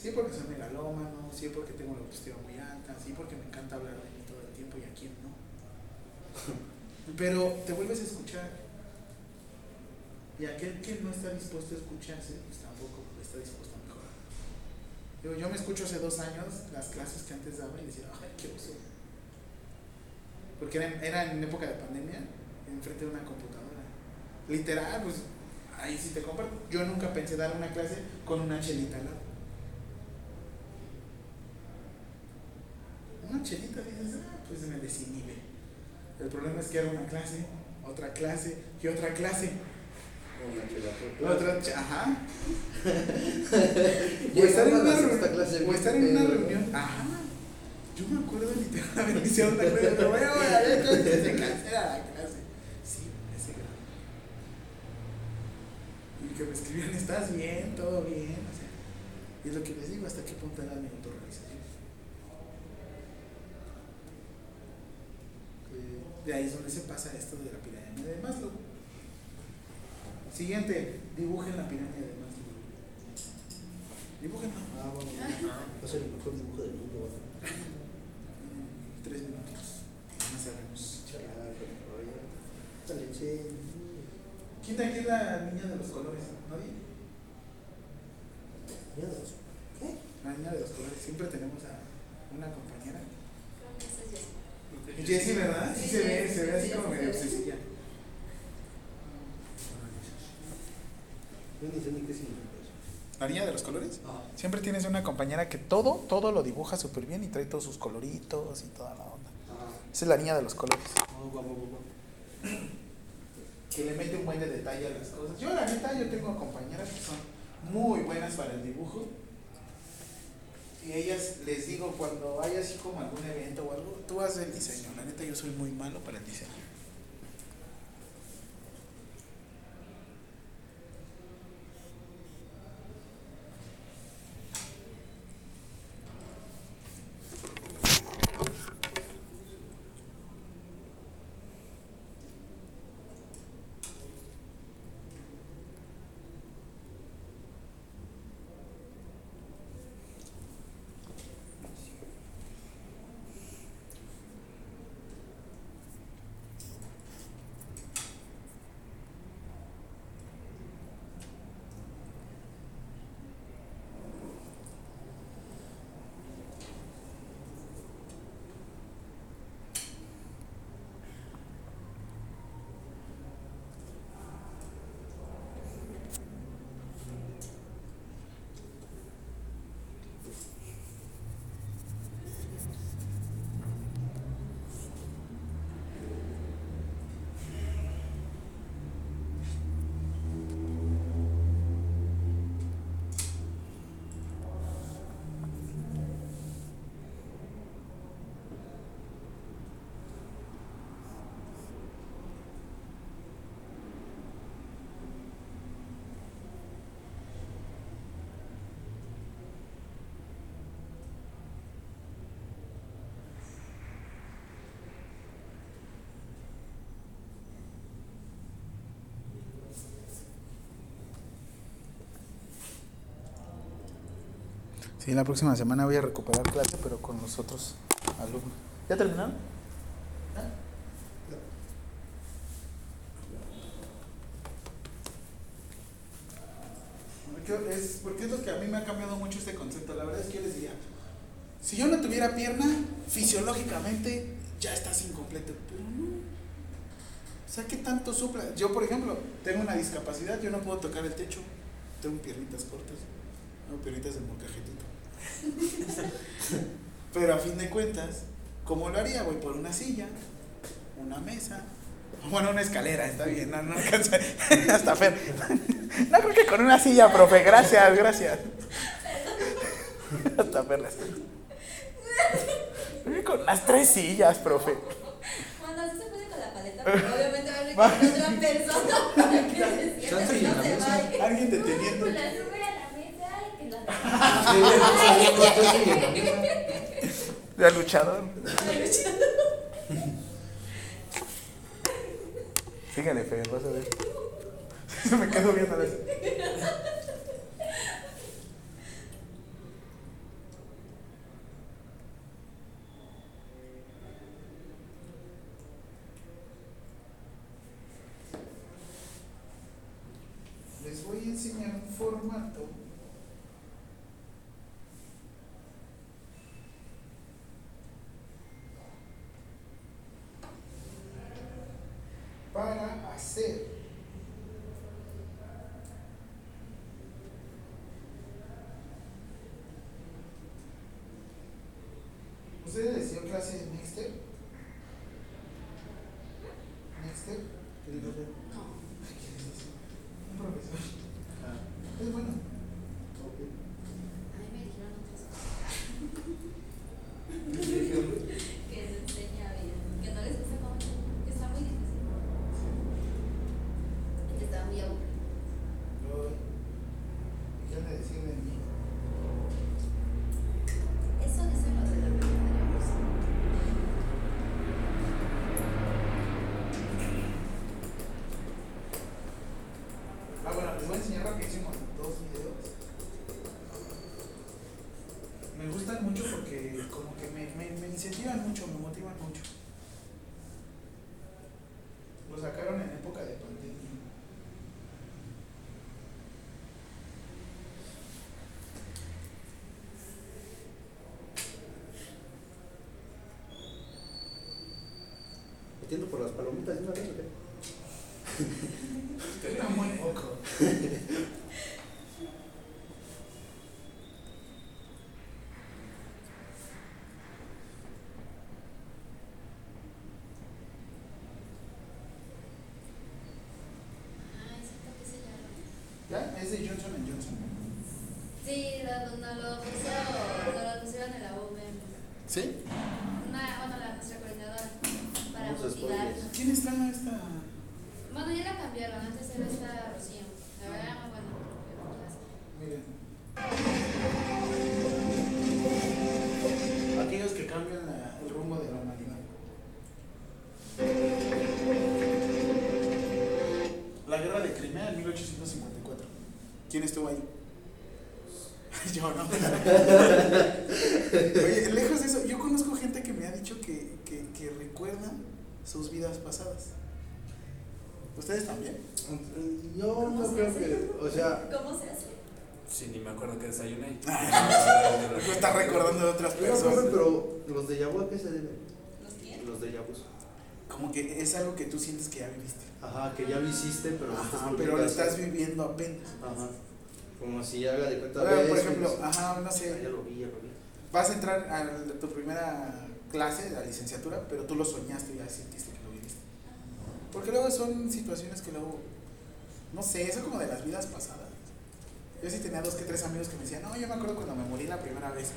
Sí, porque soy megalómano, sí, porque tengo la autoestima muy alta, sí, porque me encanta hablar de mí todo el tiempo y a quién no. [LAUGHS] Pero te vuelves a escuchar. Y aquel que no está dispuesto a escucharse, pues tampoco está dispuesto a mejorar. Yo me escucho hace dos años las clases que antes daba y decía, ay, qué oso. Porque era, era en época de pandemia, enfrente de una computadora. Literal, pues ahí sí te comparto. Yo nunca pensé dar una clase con una chelita al lado. Una chelita, dices, ah, pues me desinhibe. El problema es que era una clase, otra clase y otra clase. Otra, ajá. o estar en una, clase, o estar en una reunión. Ajá. Yo me acuerdo literalmente hicieron una clase, pero bueno, a ver, ¿qué se cancela la clase? Sí, ese grado. Y que me escribían, ¿estás bien? ¿Todo bien? O sea, y es lo que les digo, hasta qué punto era mi autorrealización. Eh, De ahí es donde se pasa esto de la pirámide de Maslow. Siguiente, dibujen la pirámide de Maslow. Dibújenla. Ah, vamos. [LAUGHS] Va a ser el mejor dibujo del mundo. En Tres minutos. No sabemos. ¿Quién de aquí es la niña de los colores? ¿Nadie? Mira dos. ¿Qué? La niña de los colores. Siempre tenemos a una compañera. Creo que ese es Jessie, ¿verdad? Sí, Sí, se ve, sí, se ve así sí, como sí, medio sí. Yo ni sé ni qué significa eso. ¿La niña de los colores? Ah. Siempre tienes una compañera que todo, todo lo dibuja súper bien y trae todos sus coloritos y toda la onda. Ah. Esa es la niña de los colores. Oh, guau, guau, guau. [CLEARS THROAT] Que le mete un buen de detalle a las cosas. Yo, la neta, yo tengo compañeras que son muy buenas para el dibujo. Y ellas les digo, cuando hay así como algún evento o algo, tú haz el diseño. La neta, yo soy muy malo para el diseño. Sí, la próxima semana voy a recuperar clase, pero con los otros alumnos. ¿Ya terminaron? Es, porque es lo que a mí me ha cambiado mucho este concepto. La verdad es que yo les diría, si yo no tuviera pierna, fisiológicamente ya estás incompleto. Pero no. O sea, ¿qué tanto supla? Yo, por ejemplo, tengo una discapacidad, yo no puedo tocar el techo. Tengo piernitas cortas, tengo piernitas de molcajetito. [LAUGHS] Pero a fin de cuentas, ¿cómo lo haría? Voy por una silla, una mesa, bueno, una escalera, está bien, no, no alcanza. [LAUGHS] Hasta Fer. No creo que con una silla, profe, gracias, gracias. Hasta Fer. las- que Con las tres sillas, profe. Cuando así se puede con la paleta, pero obviamente va a requerir otra persona para que se siente no. Alguien deteniendo. Pues la sube a la mesa y que la Sí, ya está así en la mesa. De luchador. Síguele, Fer, vas a ver. Se [LAUGHS] me quedo viendo las. enseñar un formato para hacer ¿Ustedes les dio clase de Nexter? ¿Nexter? ¿Qué dijo usted? No. ¿Quién es ese? Un profesor. Ah, Es bueno. ok. A mí me dijeron otras cosas. ¿Qué le dijeron? Que se enseña bien. Que no les gusta cómo. Que está muy difícil. Y que está muy aburrido. Yo- ¿Qué han de decir de mí? Eso dicen los de la primaria. no sé. Ah, bueno, les voy a enseñar rapidísimo dos videos. Me gustan mucho porque como que me, me, me incentivan mucho, me motivan mucho. Lo sacaron en época de pandemia. ¿Metiendo por las palomitas? Era muy poco. Ay, siento que se llama. ¿Ya? Es de Johnson Johnson. Sí, lo, no lo puso, no lo pusieron en la UVM. ¿Sí? Una, bueno, la nuestra coordinadora. Para spoilers. ¿Quién está en esta? Bueno, ya la cambiaron, antes era esta Rocío. La verdad era muy buena. Miren. Aquellos que cambian la- el rumbo de la humanidad. La guerra de Crimea en 1854. ¿Quién estuvo ahí? [LAUGHS] Yo no. [LAUGHS] Oye, lejos de eso, yo conozco gente que me ha dicho que, que, que recuerda sus vidas pasadas. ¿Ustedes también? Yo no creo que, o sea, ¿Cómo se hace? Sí, ni me acuerdo que desayuné. [LAUGHS] Lo está recordando de otras yo no personas. pero los de Yabu, ¿a qué se deben? ¿Los quién? Los de Yabu. Como que es algo que tú sientes que ya viviste. Ajá, que ya lo hiciste, pero Ajá, pero lo estás viviendo apenas. Ajá. Como si haga de cuenta. Ves, por ejemplo, ajá, no "Ah, sé, Ya lo vi, ya lo vi. vas a entrar a tu primera clase la licenciatura, pero tú lo soñaste y ya sentiste que lo viviste. Porque luego son situaciones que luego, no sé, eso como de las vidas pasadas. Yo sí tenía dos que tres amigos que me decían, no, yo me acuerdo cuando me morí la primera vez.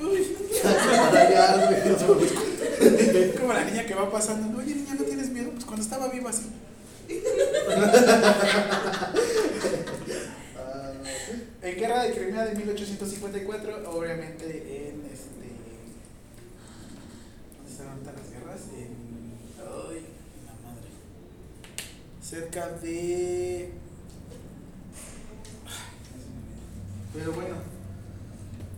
Uy, [LAUGHS] como la niña que va pasando, oye niña, ¿no tienes miedo? Pues cuando estaba viva así. Ah, En Guerra de Crimea de 1854, obviamente en este. ¿Dónde están ahorita las guerras? En. Ay, la madre. Cerca de. Pero bueno.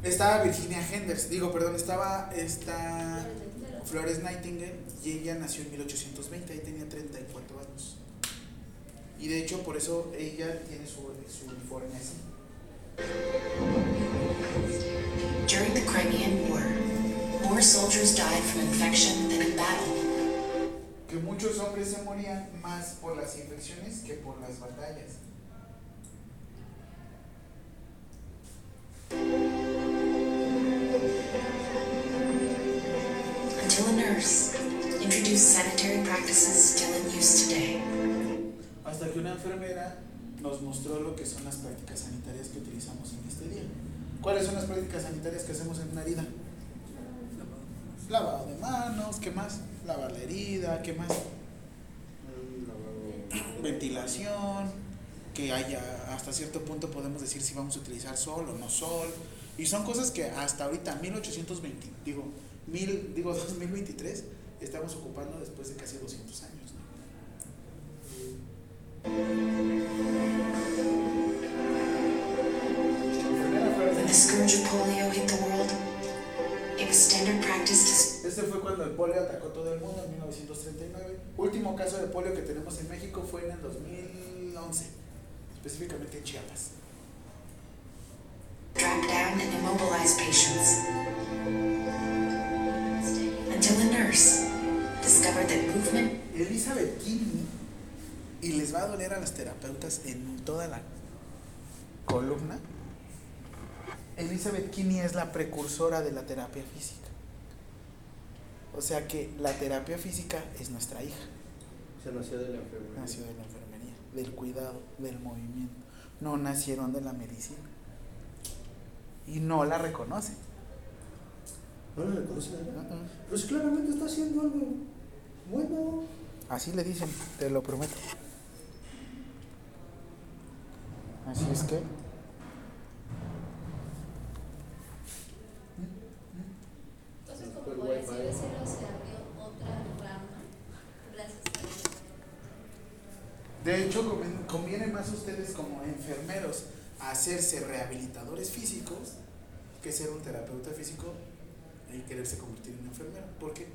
Estaba Virginia Henders, digo, perdón, estaba esta Flores Nightingale y ella nació en 1820, ahí tenía 34 años. Y de hecho, por eso ella tiene su, su uniforme así. During the Crimean War, more soldiers died from infection than in battle. que muchos hombres se morían más por las infecciones que por las batallas. Until a nurse introduced sanitary practices still in use today. Hasta que una enfermera nos mostró lo que son las prácticas sanitarias que utilizamos en este día. ¿Cuáles son las prácticas sanitarias que hacemos en una herida? Lavado de manos, ¿qué más? Lavar la herida, ¿qué más? Ventilación, que haya, hasta cierto punto podemos decir si vamos a utilizar sol o no sol. Y son cosas que hasta ahorita, 1820, digo, mil, digo [LAUGHS] 2023, estamos ocupando después de casi 200 años. Este fue cuando el polio atacó todo el mundo en 1939. Último caso de polio que tenemos en México fue en el 2011. específicamente en Chiapas. Drop down and immobilize patients. Until a nurse discovered that movement Elizabeth Kinney, y les va a doler a los terapeutas en toda la columna. Elizabeth Kinney es la precursora de la terapia física. O sea que la terapia física es nuestra hija. Se nació de la enfermedad. Nació de la enfermería, del cuidado, del movimiento. No nacieron de la medicina. Y no la reconocen. No la reconoce nada. Uh-uh. Pero si claramente está haciendo algo bueno. Así le dicen, te lo prometo. Así es que. Entonces, como por así Wi-Fi. decirlo, se abrió otra rama. Gracias a Dios. De hecho, conviene más a ustedes como enfermeros hacerse rehabilitadores físicos que ser un terapeuta físico y quererse convertir en enfermero. ¿Por qué?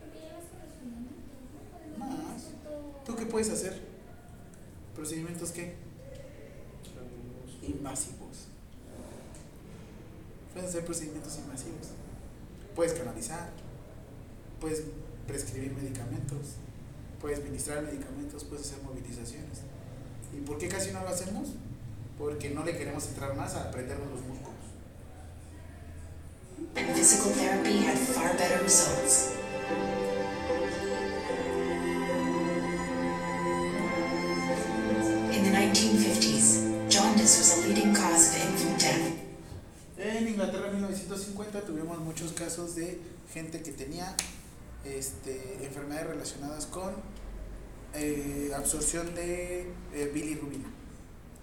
Porque ya ves con los fundamentos, ¿no? Además, Más. ¿Tú qué puedes hacer? ¿Procedimientos qué? Invasivos. Puedes hacer procedimientos invasivos. Puedes canalizar. Puedes prescribir medicamentos. Puedes ministrar medicamentos. Puedes hacer movilizaciones. ¿Y por qué casi no lo hacemos? Porque no le queremos entrar más a aprendernos los músculos. physical therapy had far better results. 1950 tuvimos muchos casos de gente que tenía este, enfermedades relacionadas con eh, absorción de eh, bilirrubina.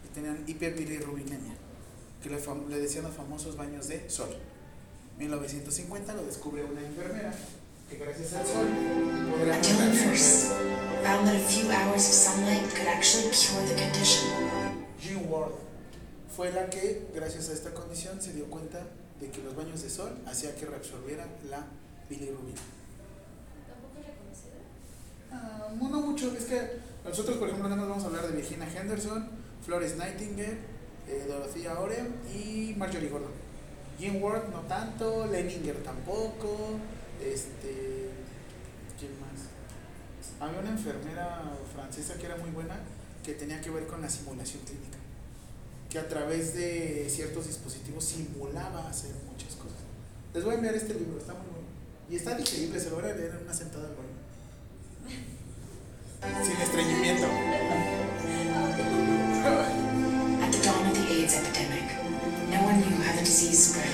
Y tenían hiperbilirrubinemia, que le, le decían los famosos baños de sol. 1950 lo descubre una enfermera que gracias al sol nurse found that a few hours of sunlight could actually cure the condition. Jean Ward fue la que, gracias a esta condición, se dio cuenta de que los baños de sol hacía que reabsorbiera la bilirrubina. ¿Tampoco es reconocida? Ah, no, no mucho, es que nosotros, por ejemplo, nada más vamos a hablar de Virginia Henderson, Florence Nightingale, eh, Dorothea Orem y Marjorie Gordon. Jean Ward no tanto, Leninger tampoco, este, ¿quién más? Había una enfermera francesa que era muy buena que tenía que ver con la simulación clínica, que a través de ciertos dispositivos simulaba hacer muchas cosas. Les voy a enviar este libro, está muy bueno. Y está digerible, se lo voy a leer en una sentada al baño. Sin estreñimiento. At the dawn of the AIDS epidemic, no one knew how the disease spread.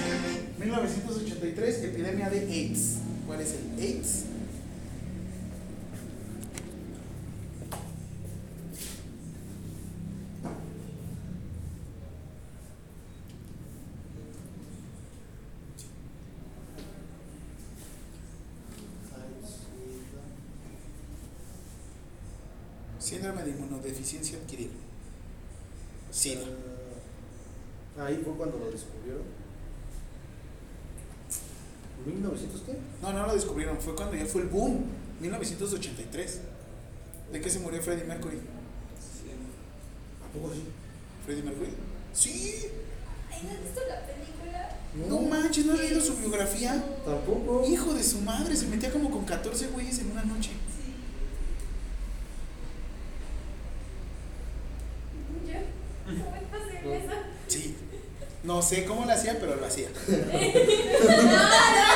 1983, epidemia de AIDS. ¿Cuál es el AIDS? Síndrome de inmunodeficiencia adquirida. SIDA. Ah, Ahí fue cuando lo descubrieron. ¿1900 qué? No, no lo descubrieron, fue cuando ya fue el boom, 1983. ¿De qué se murió Freddie Mercury? ¿A poco sí? ¿Freddie Mercury? Sí. ¿no has visto la película? No manches, ¿no has leído su biografía? Tampoco. Hijo de su madre, se metía como con 14 güeyes en una noche. Yo. ¿Cómo es posible eso? Sí. No sé cómo lo hacía, pero lo hacía. [LAUGHS] No, no, no, no,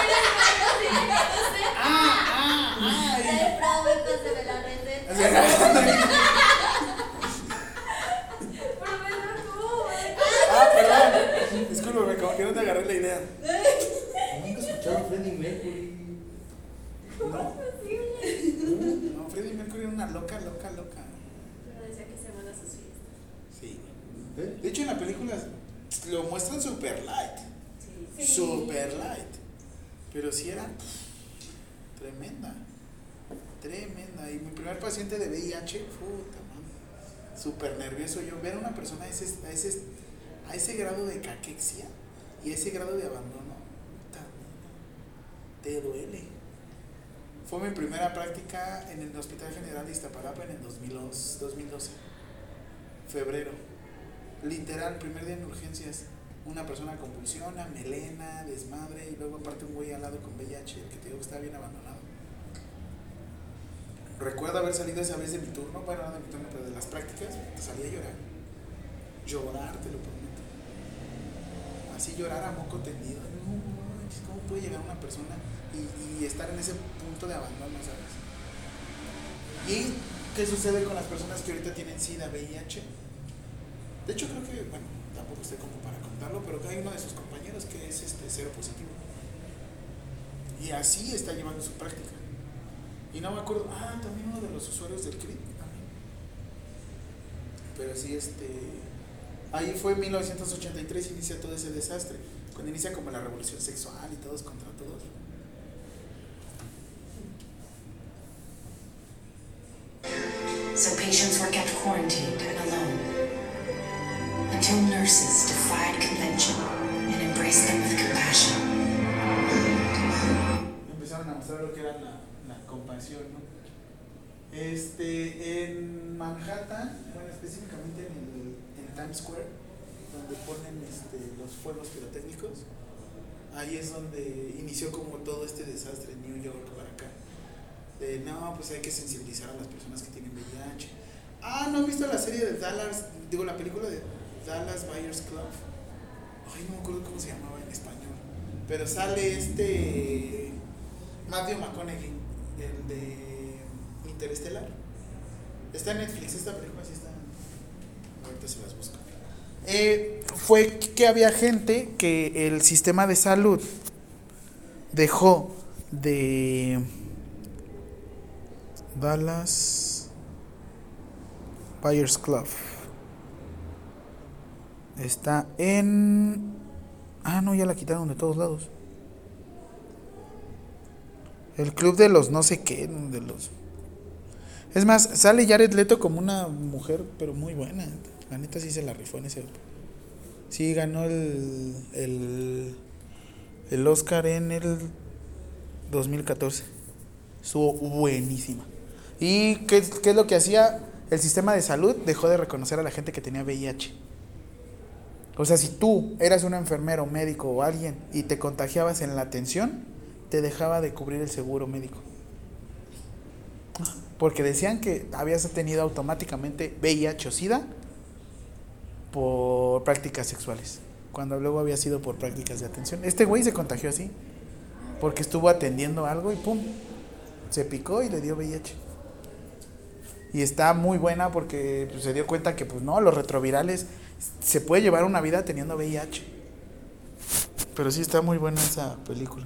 Ah, ah, ah. La de Bravo, pásame la receta. O sea, Profesor, ¿cómo? ah, perdón. Discúlpame, como que no te agarré la idea. Nunca escucharon Freddie Mercury. No, no, Freddie Mercury era una loca, loca, loca. Pero decía que se van a sus fiestas. Sí. ¿Eh? De hecho, en la película lo muestran super light. Sí. Sí. Super light. Pero sí era pff, tremenda. Tremenda. Y mi primer paciente de VIH, puta madre. Súper nervioso yo. Ver a una persona a ese, a ese, a ese grado de caquexia y a ese grado de abandono, te duele. Fue mi primera práctica en el Hospital General de Iztapalapa en el 2002 2012. febrero. Literal, primer día en urgencias. Una persona convulsiona, melena, desmadre y luego aparte un güey al lado con VIH, que te digo que está bien abandonado. Recuerdo haber salido esa vez de mi turno, bueno, no de mi turno, pero de las prácticas, salí a llorar. Llorar, te lo prometo. Así llorar a moco tendido. No, ¿cómo puede llegar una persona y, y estar en ese punto de abandono, sabes? ¿Y qué sucede con las personas que ahorita tienen SIDA, VIH? De hecho, creo que, bueno, tampoco estoy como para contarlo, pero que hay uno de sus compañeros que es este cero positivo. Y así está llevando su práctica. Y no me acuerdo, ah, también uno de los usuarios del CRIT. Pero sí, este. Ahí fue en 1983 inicia todo ese desastre. Cuando inicia como la revolución sexual y todos contra todos. So patients were kept quarantined and alone until nurses defied convention and embraced them with compassion. empezaron a mostrar lo que era la, la compasión, ¿no? Este, en Manhattan, bueno, específicamente en, el, Times Square, donde ponen este, los fuegos pirotécnicos, ahí es donde inició como todo este desastre en New York para acá. De, no, pues hay que sensibilizar a las personas que tienen VIH. Ah, ¿no han visto la serie de Dallas? Digo, la película de Dallas Buyers Club. Ay, no me acuerdo cómo se llamaba en español. Pero sale este Matthew McConaughey, el de Interestelar. Está en Netflix, esta película sí está. Ahorita se las busco. Eh, fue que había gente que el sistema de salud dejó de Dallas Buyers Club. Está en. Ah, no, ya la quitaron de todos lados. El club de los no sé qué, de los. Es más, sale Jared Leto como una mujer, pero muy buena. La neta sí se la rifó en ese. Sí, ganó el, el, el Oscar en el 2014. Estuvo buenísima. ¿Y qué, qué es lo que hacía? El sistema de salud dejó de reconocer a la gente que tenía VIH. O sea, si tú eras un enfermero, médico o alguien y te contagiabas en la atención, te dejaba de cubrir el seguro médico. Porque decían que habías tenido automáticamente VIH o SIDA por prácticas sexuales, cuando luego había sido por prácticas de atención. Este güey se contagió así, porque estuvo atendiendo algo y pum, se picó y le dio VIH. Y está muy buena porque pues, se dio cuenta que pues no, los retrovirales se puede llevar una vida teniendo VIH. Pero sí está muy buena esa película.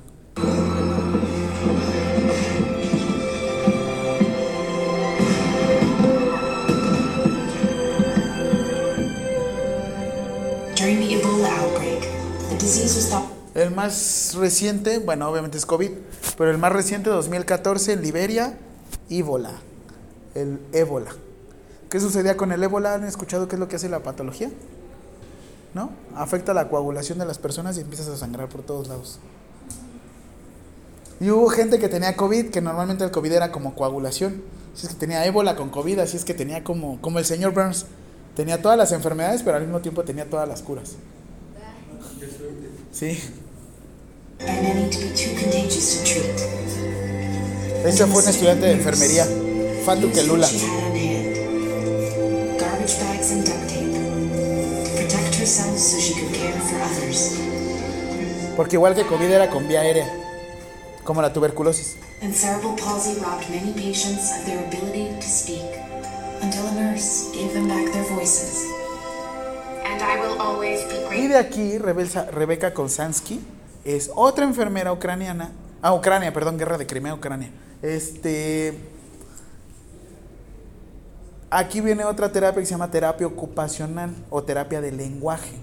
El más reciente, bueno, obviamente es COVID, pero el más reciente, 2014, en Liberia, ébola. El ébola. ¿Qué sucedía con el ébola? ¿Han escuchado qué es lo que hace la patología? ¿No? Afecta la coagulación de las personas y empiezas a sangrar por todos lados. Y hubo gente que tenía COVID, que normalmente el COVID era como coagulación. Si es que tenía ébola con COVID, así es que tenía como, como el señor Burns. Tenía todas las enfermedades, pero al mismo tiempo tenía todas las curas. Suerte. Sí. Ese fue un estudiante de enfermería, Fatu Kelula. Porque igual que COVID era con vía aérea, como la tuberculosis. And cerebral palsy robbed many patients of their ability to speak. Until a nurse gave them back their voices. And I will always be Y de aquí, Rebeca Konsansky es otra enfermera ucraniana. Ah, Ucrania, perdón, guerra de Crimea, Ucrania. Este. Aquí viene otra terapia que se llama terapia ocupacional o terapia de lenguaje.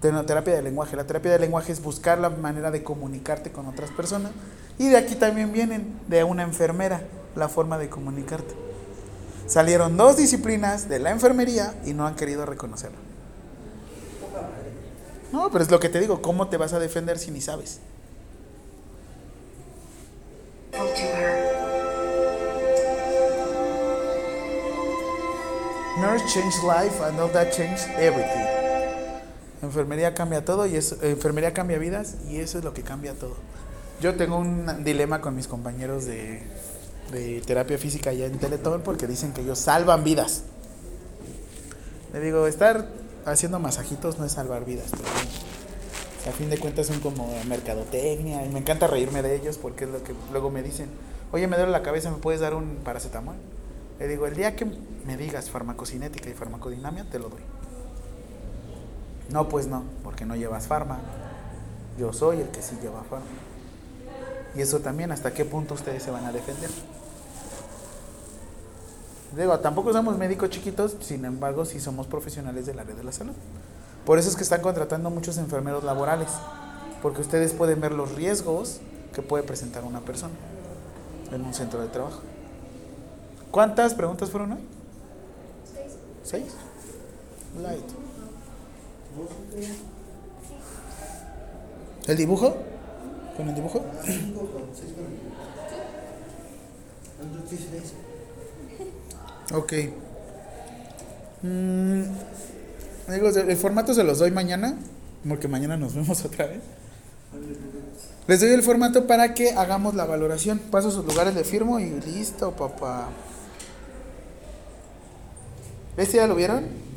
Terapia de lenguaje. La terapia de lenguaje es buscar la manera de comunicarte con otras personas. Y de aquí también vienen de una enfermera la forma de comunicarte. Salieron dos disciplinas de la enfermería y no han querido reconocerlo. No, pero es lo que te digo, ¿cómo te vas a defender si ni sabes? Nurse changed life and all that changed everything. Enfermería cambia todo y eso, enfermería cambia vidas y eso es lo que cambia todo. Yo tengo un dilema con mis compañeros de, de terapia física allá en Teletón porque dicen que ellos salvan vidas. Le digo, estar haciendo masajitos no es salvar vidas, pero a fin de cuentas son como mercadotecnia y me encanta reírme de ellos porque es lo que luego me dicen, oye, me duele la cabeza, ¿me puedes dar un paracetamol? Le digo, el día que me digas farmacocinética y farmacodinamia, te lo doy. No, pues no, porque no llevas farma. Yo soy el que sí lleva farma. Y eso también, ¿hasta qué punto ustedes se van a defender? Digo, tampoco somos médicos chiquitos, sin embargo, sí somos profesionales del área de la salud. Por eso es que están contratando muchos enfermeros laborales, porque ustedes pueden ver los riesgos que puede presentar una persona en un centro de trabajo. ¿Cuántas preguntas fueron hoy? Seis. ¿Seis? Light. ¿El dibujo? ¿Con el dibujo? Cinco con seis con ¿Cuántos tienes? Ok. Mm, amigos, el formato se los doy mañana, porque mañana nos vemos [LAUGHS] otra vez. Les doy el formato para que hagamos la valoración. Paso sus lugares de firmo y listo, papá. ¿Este ya lo vieron?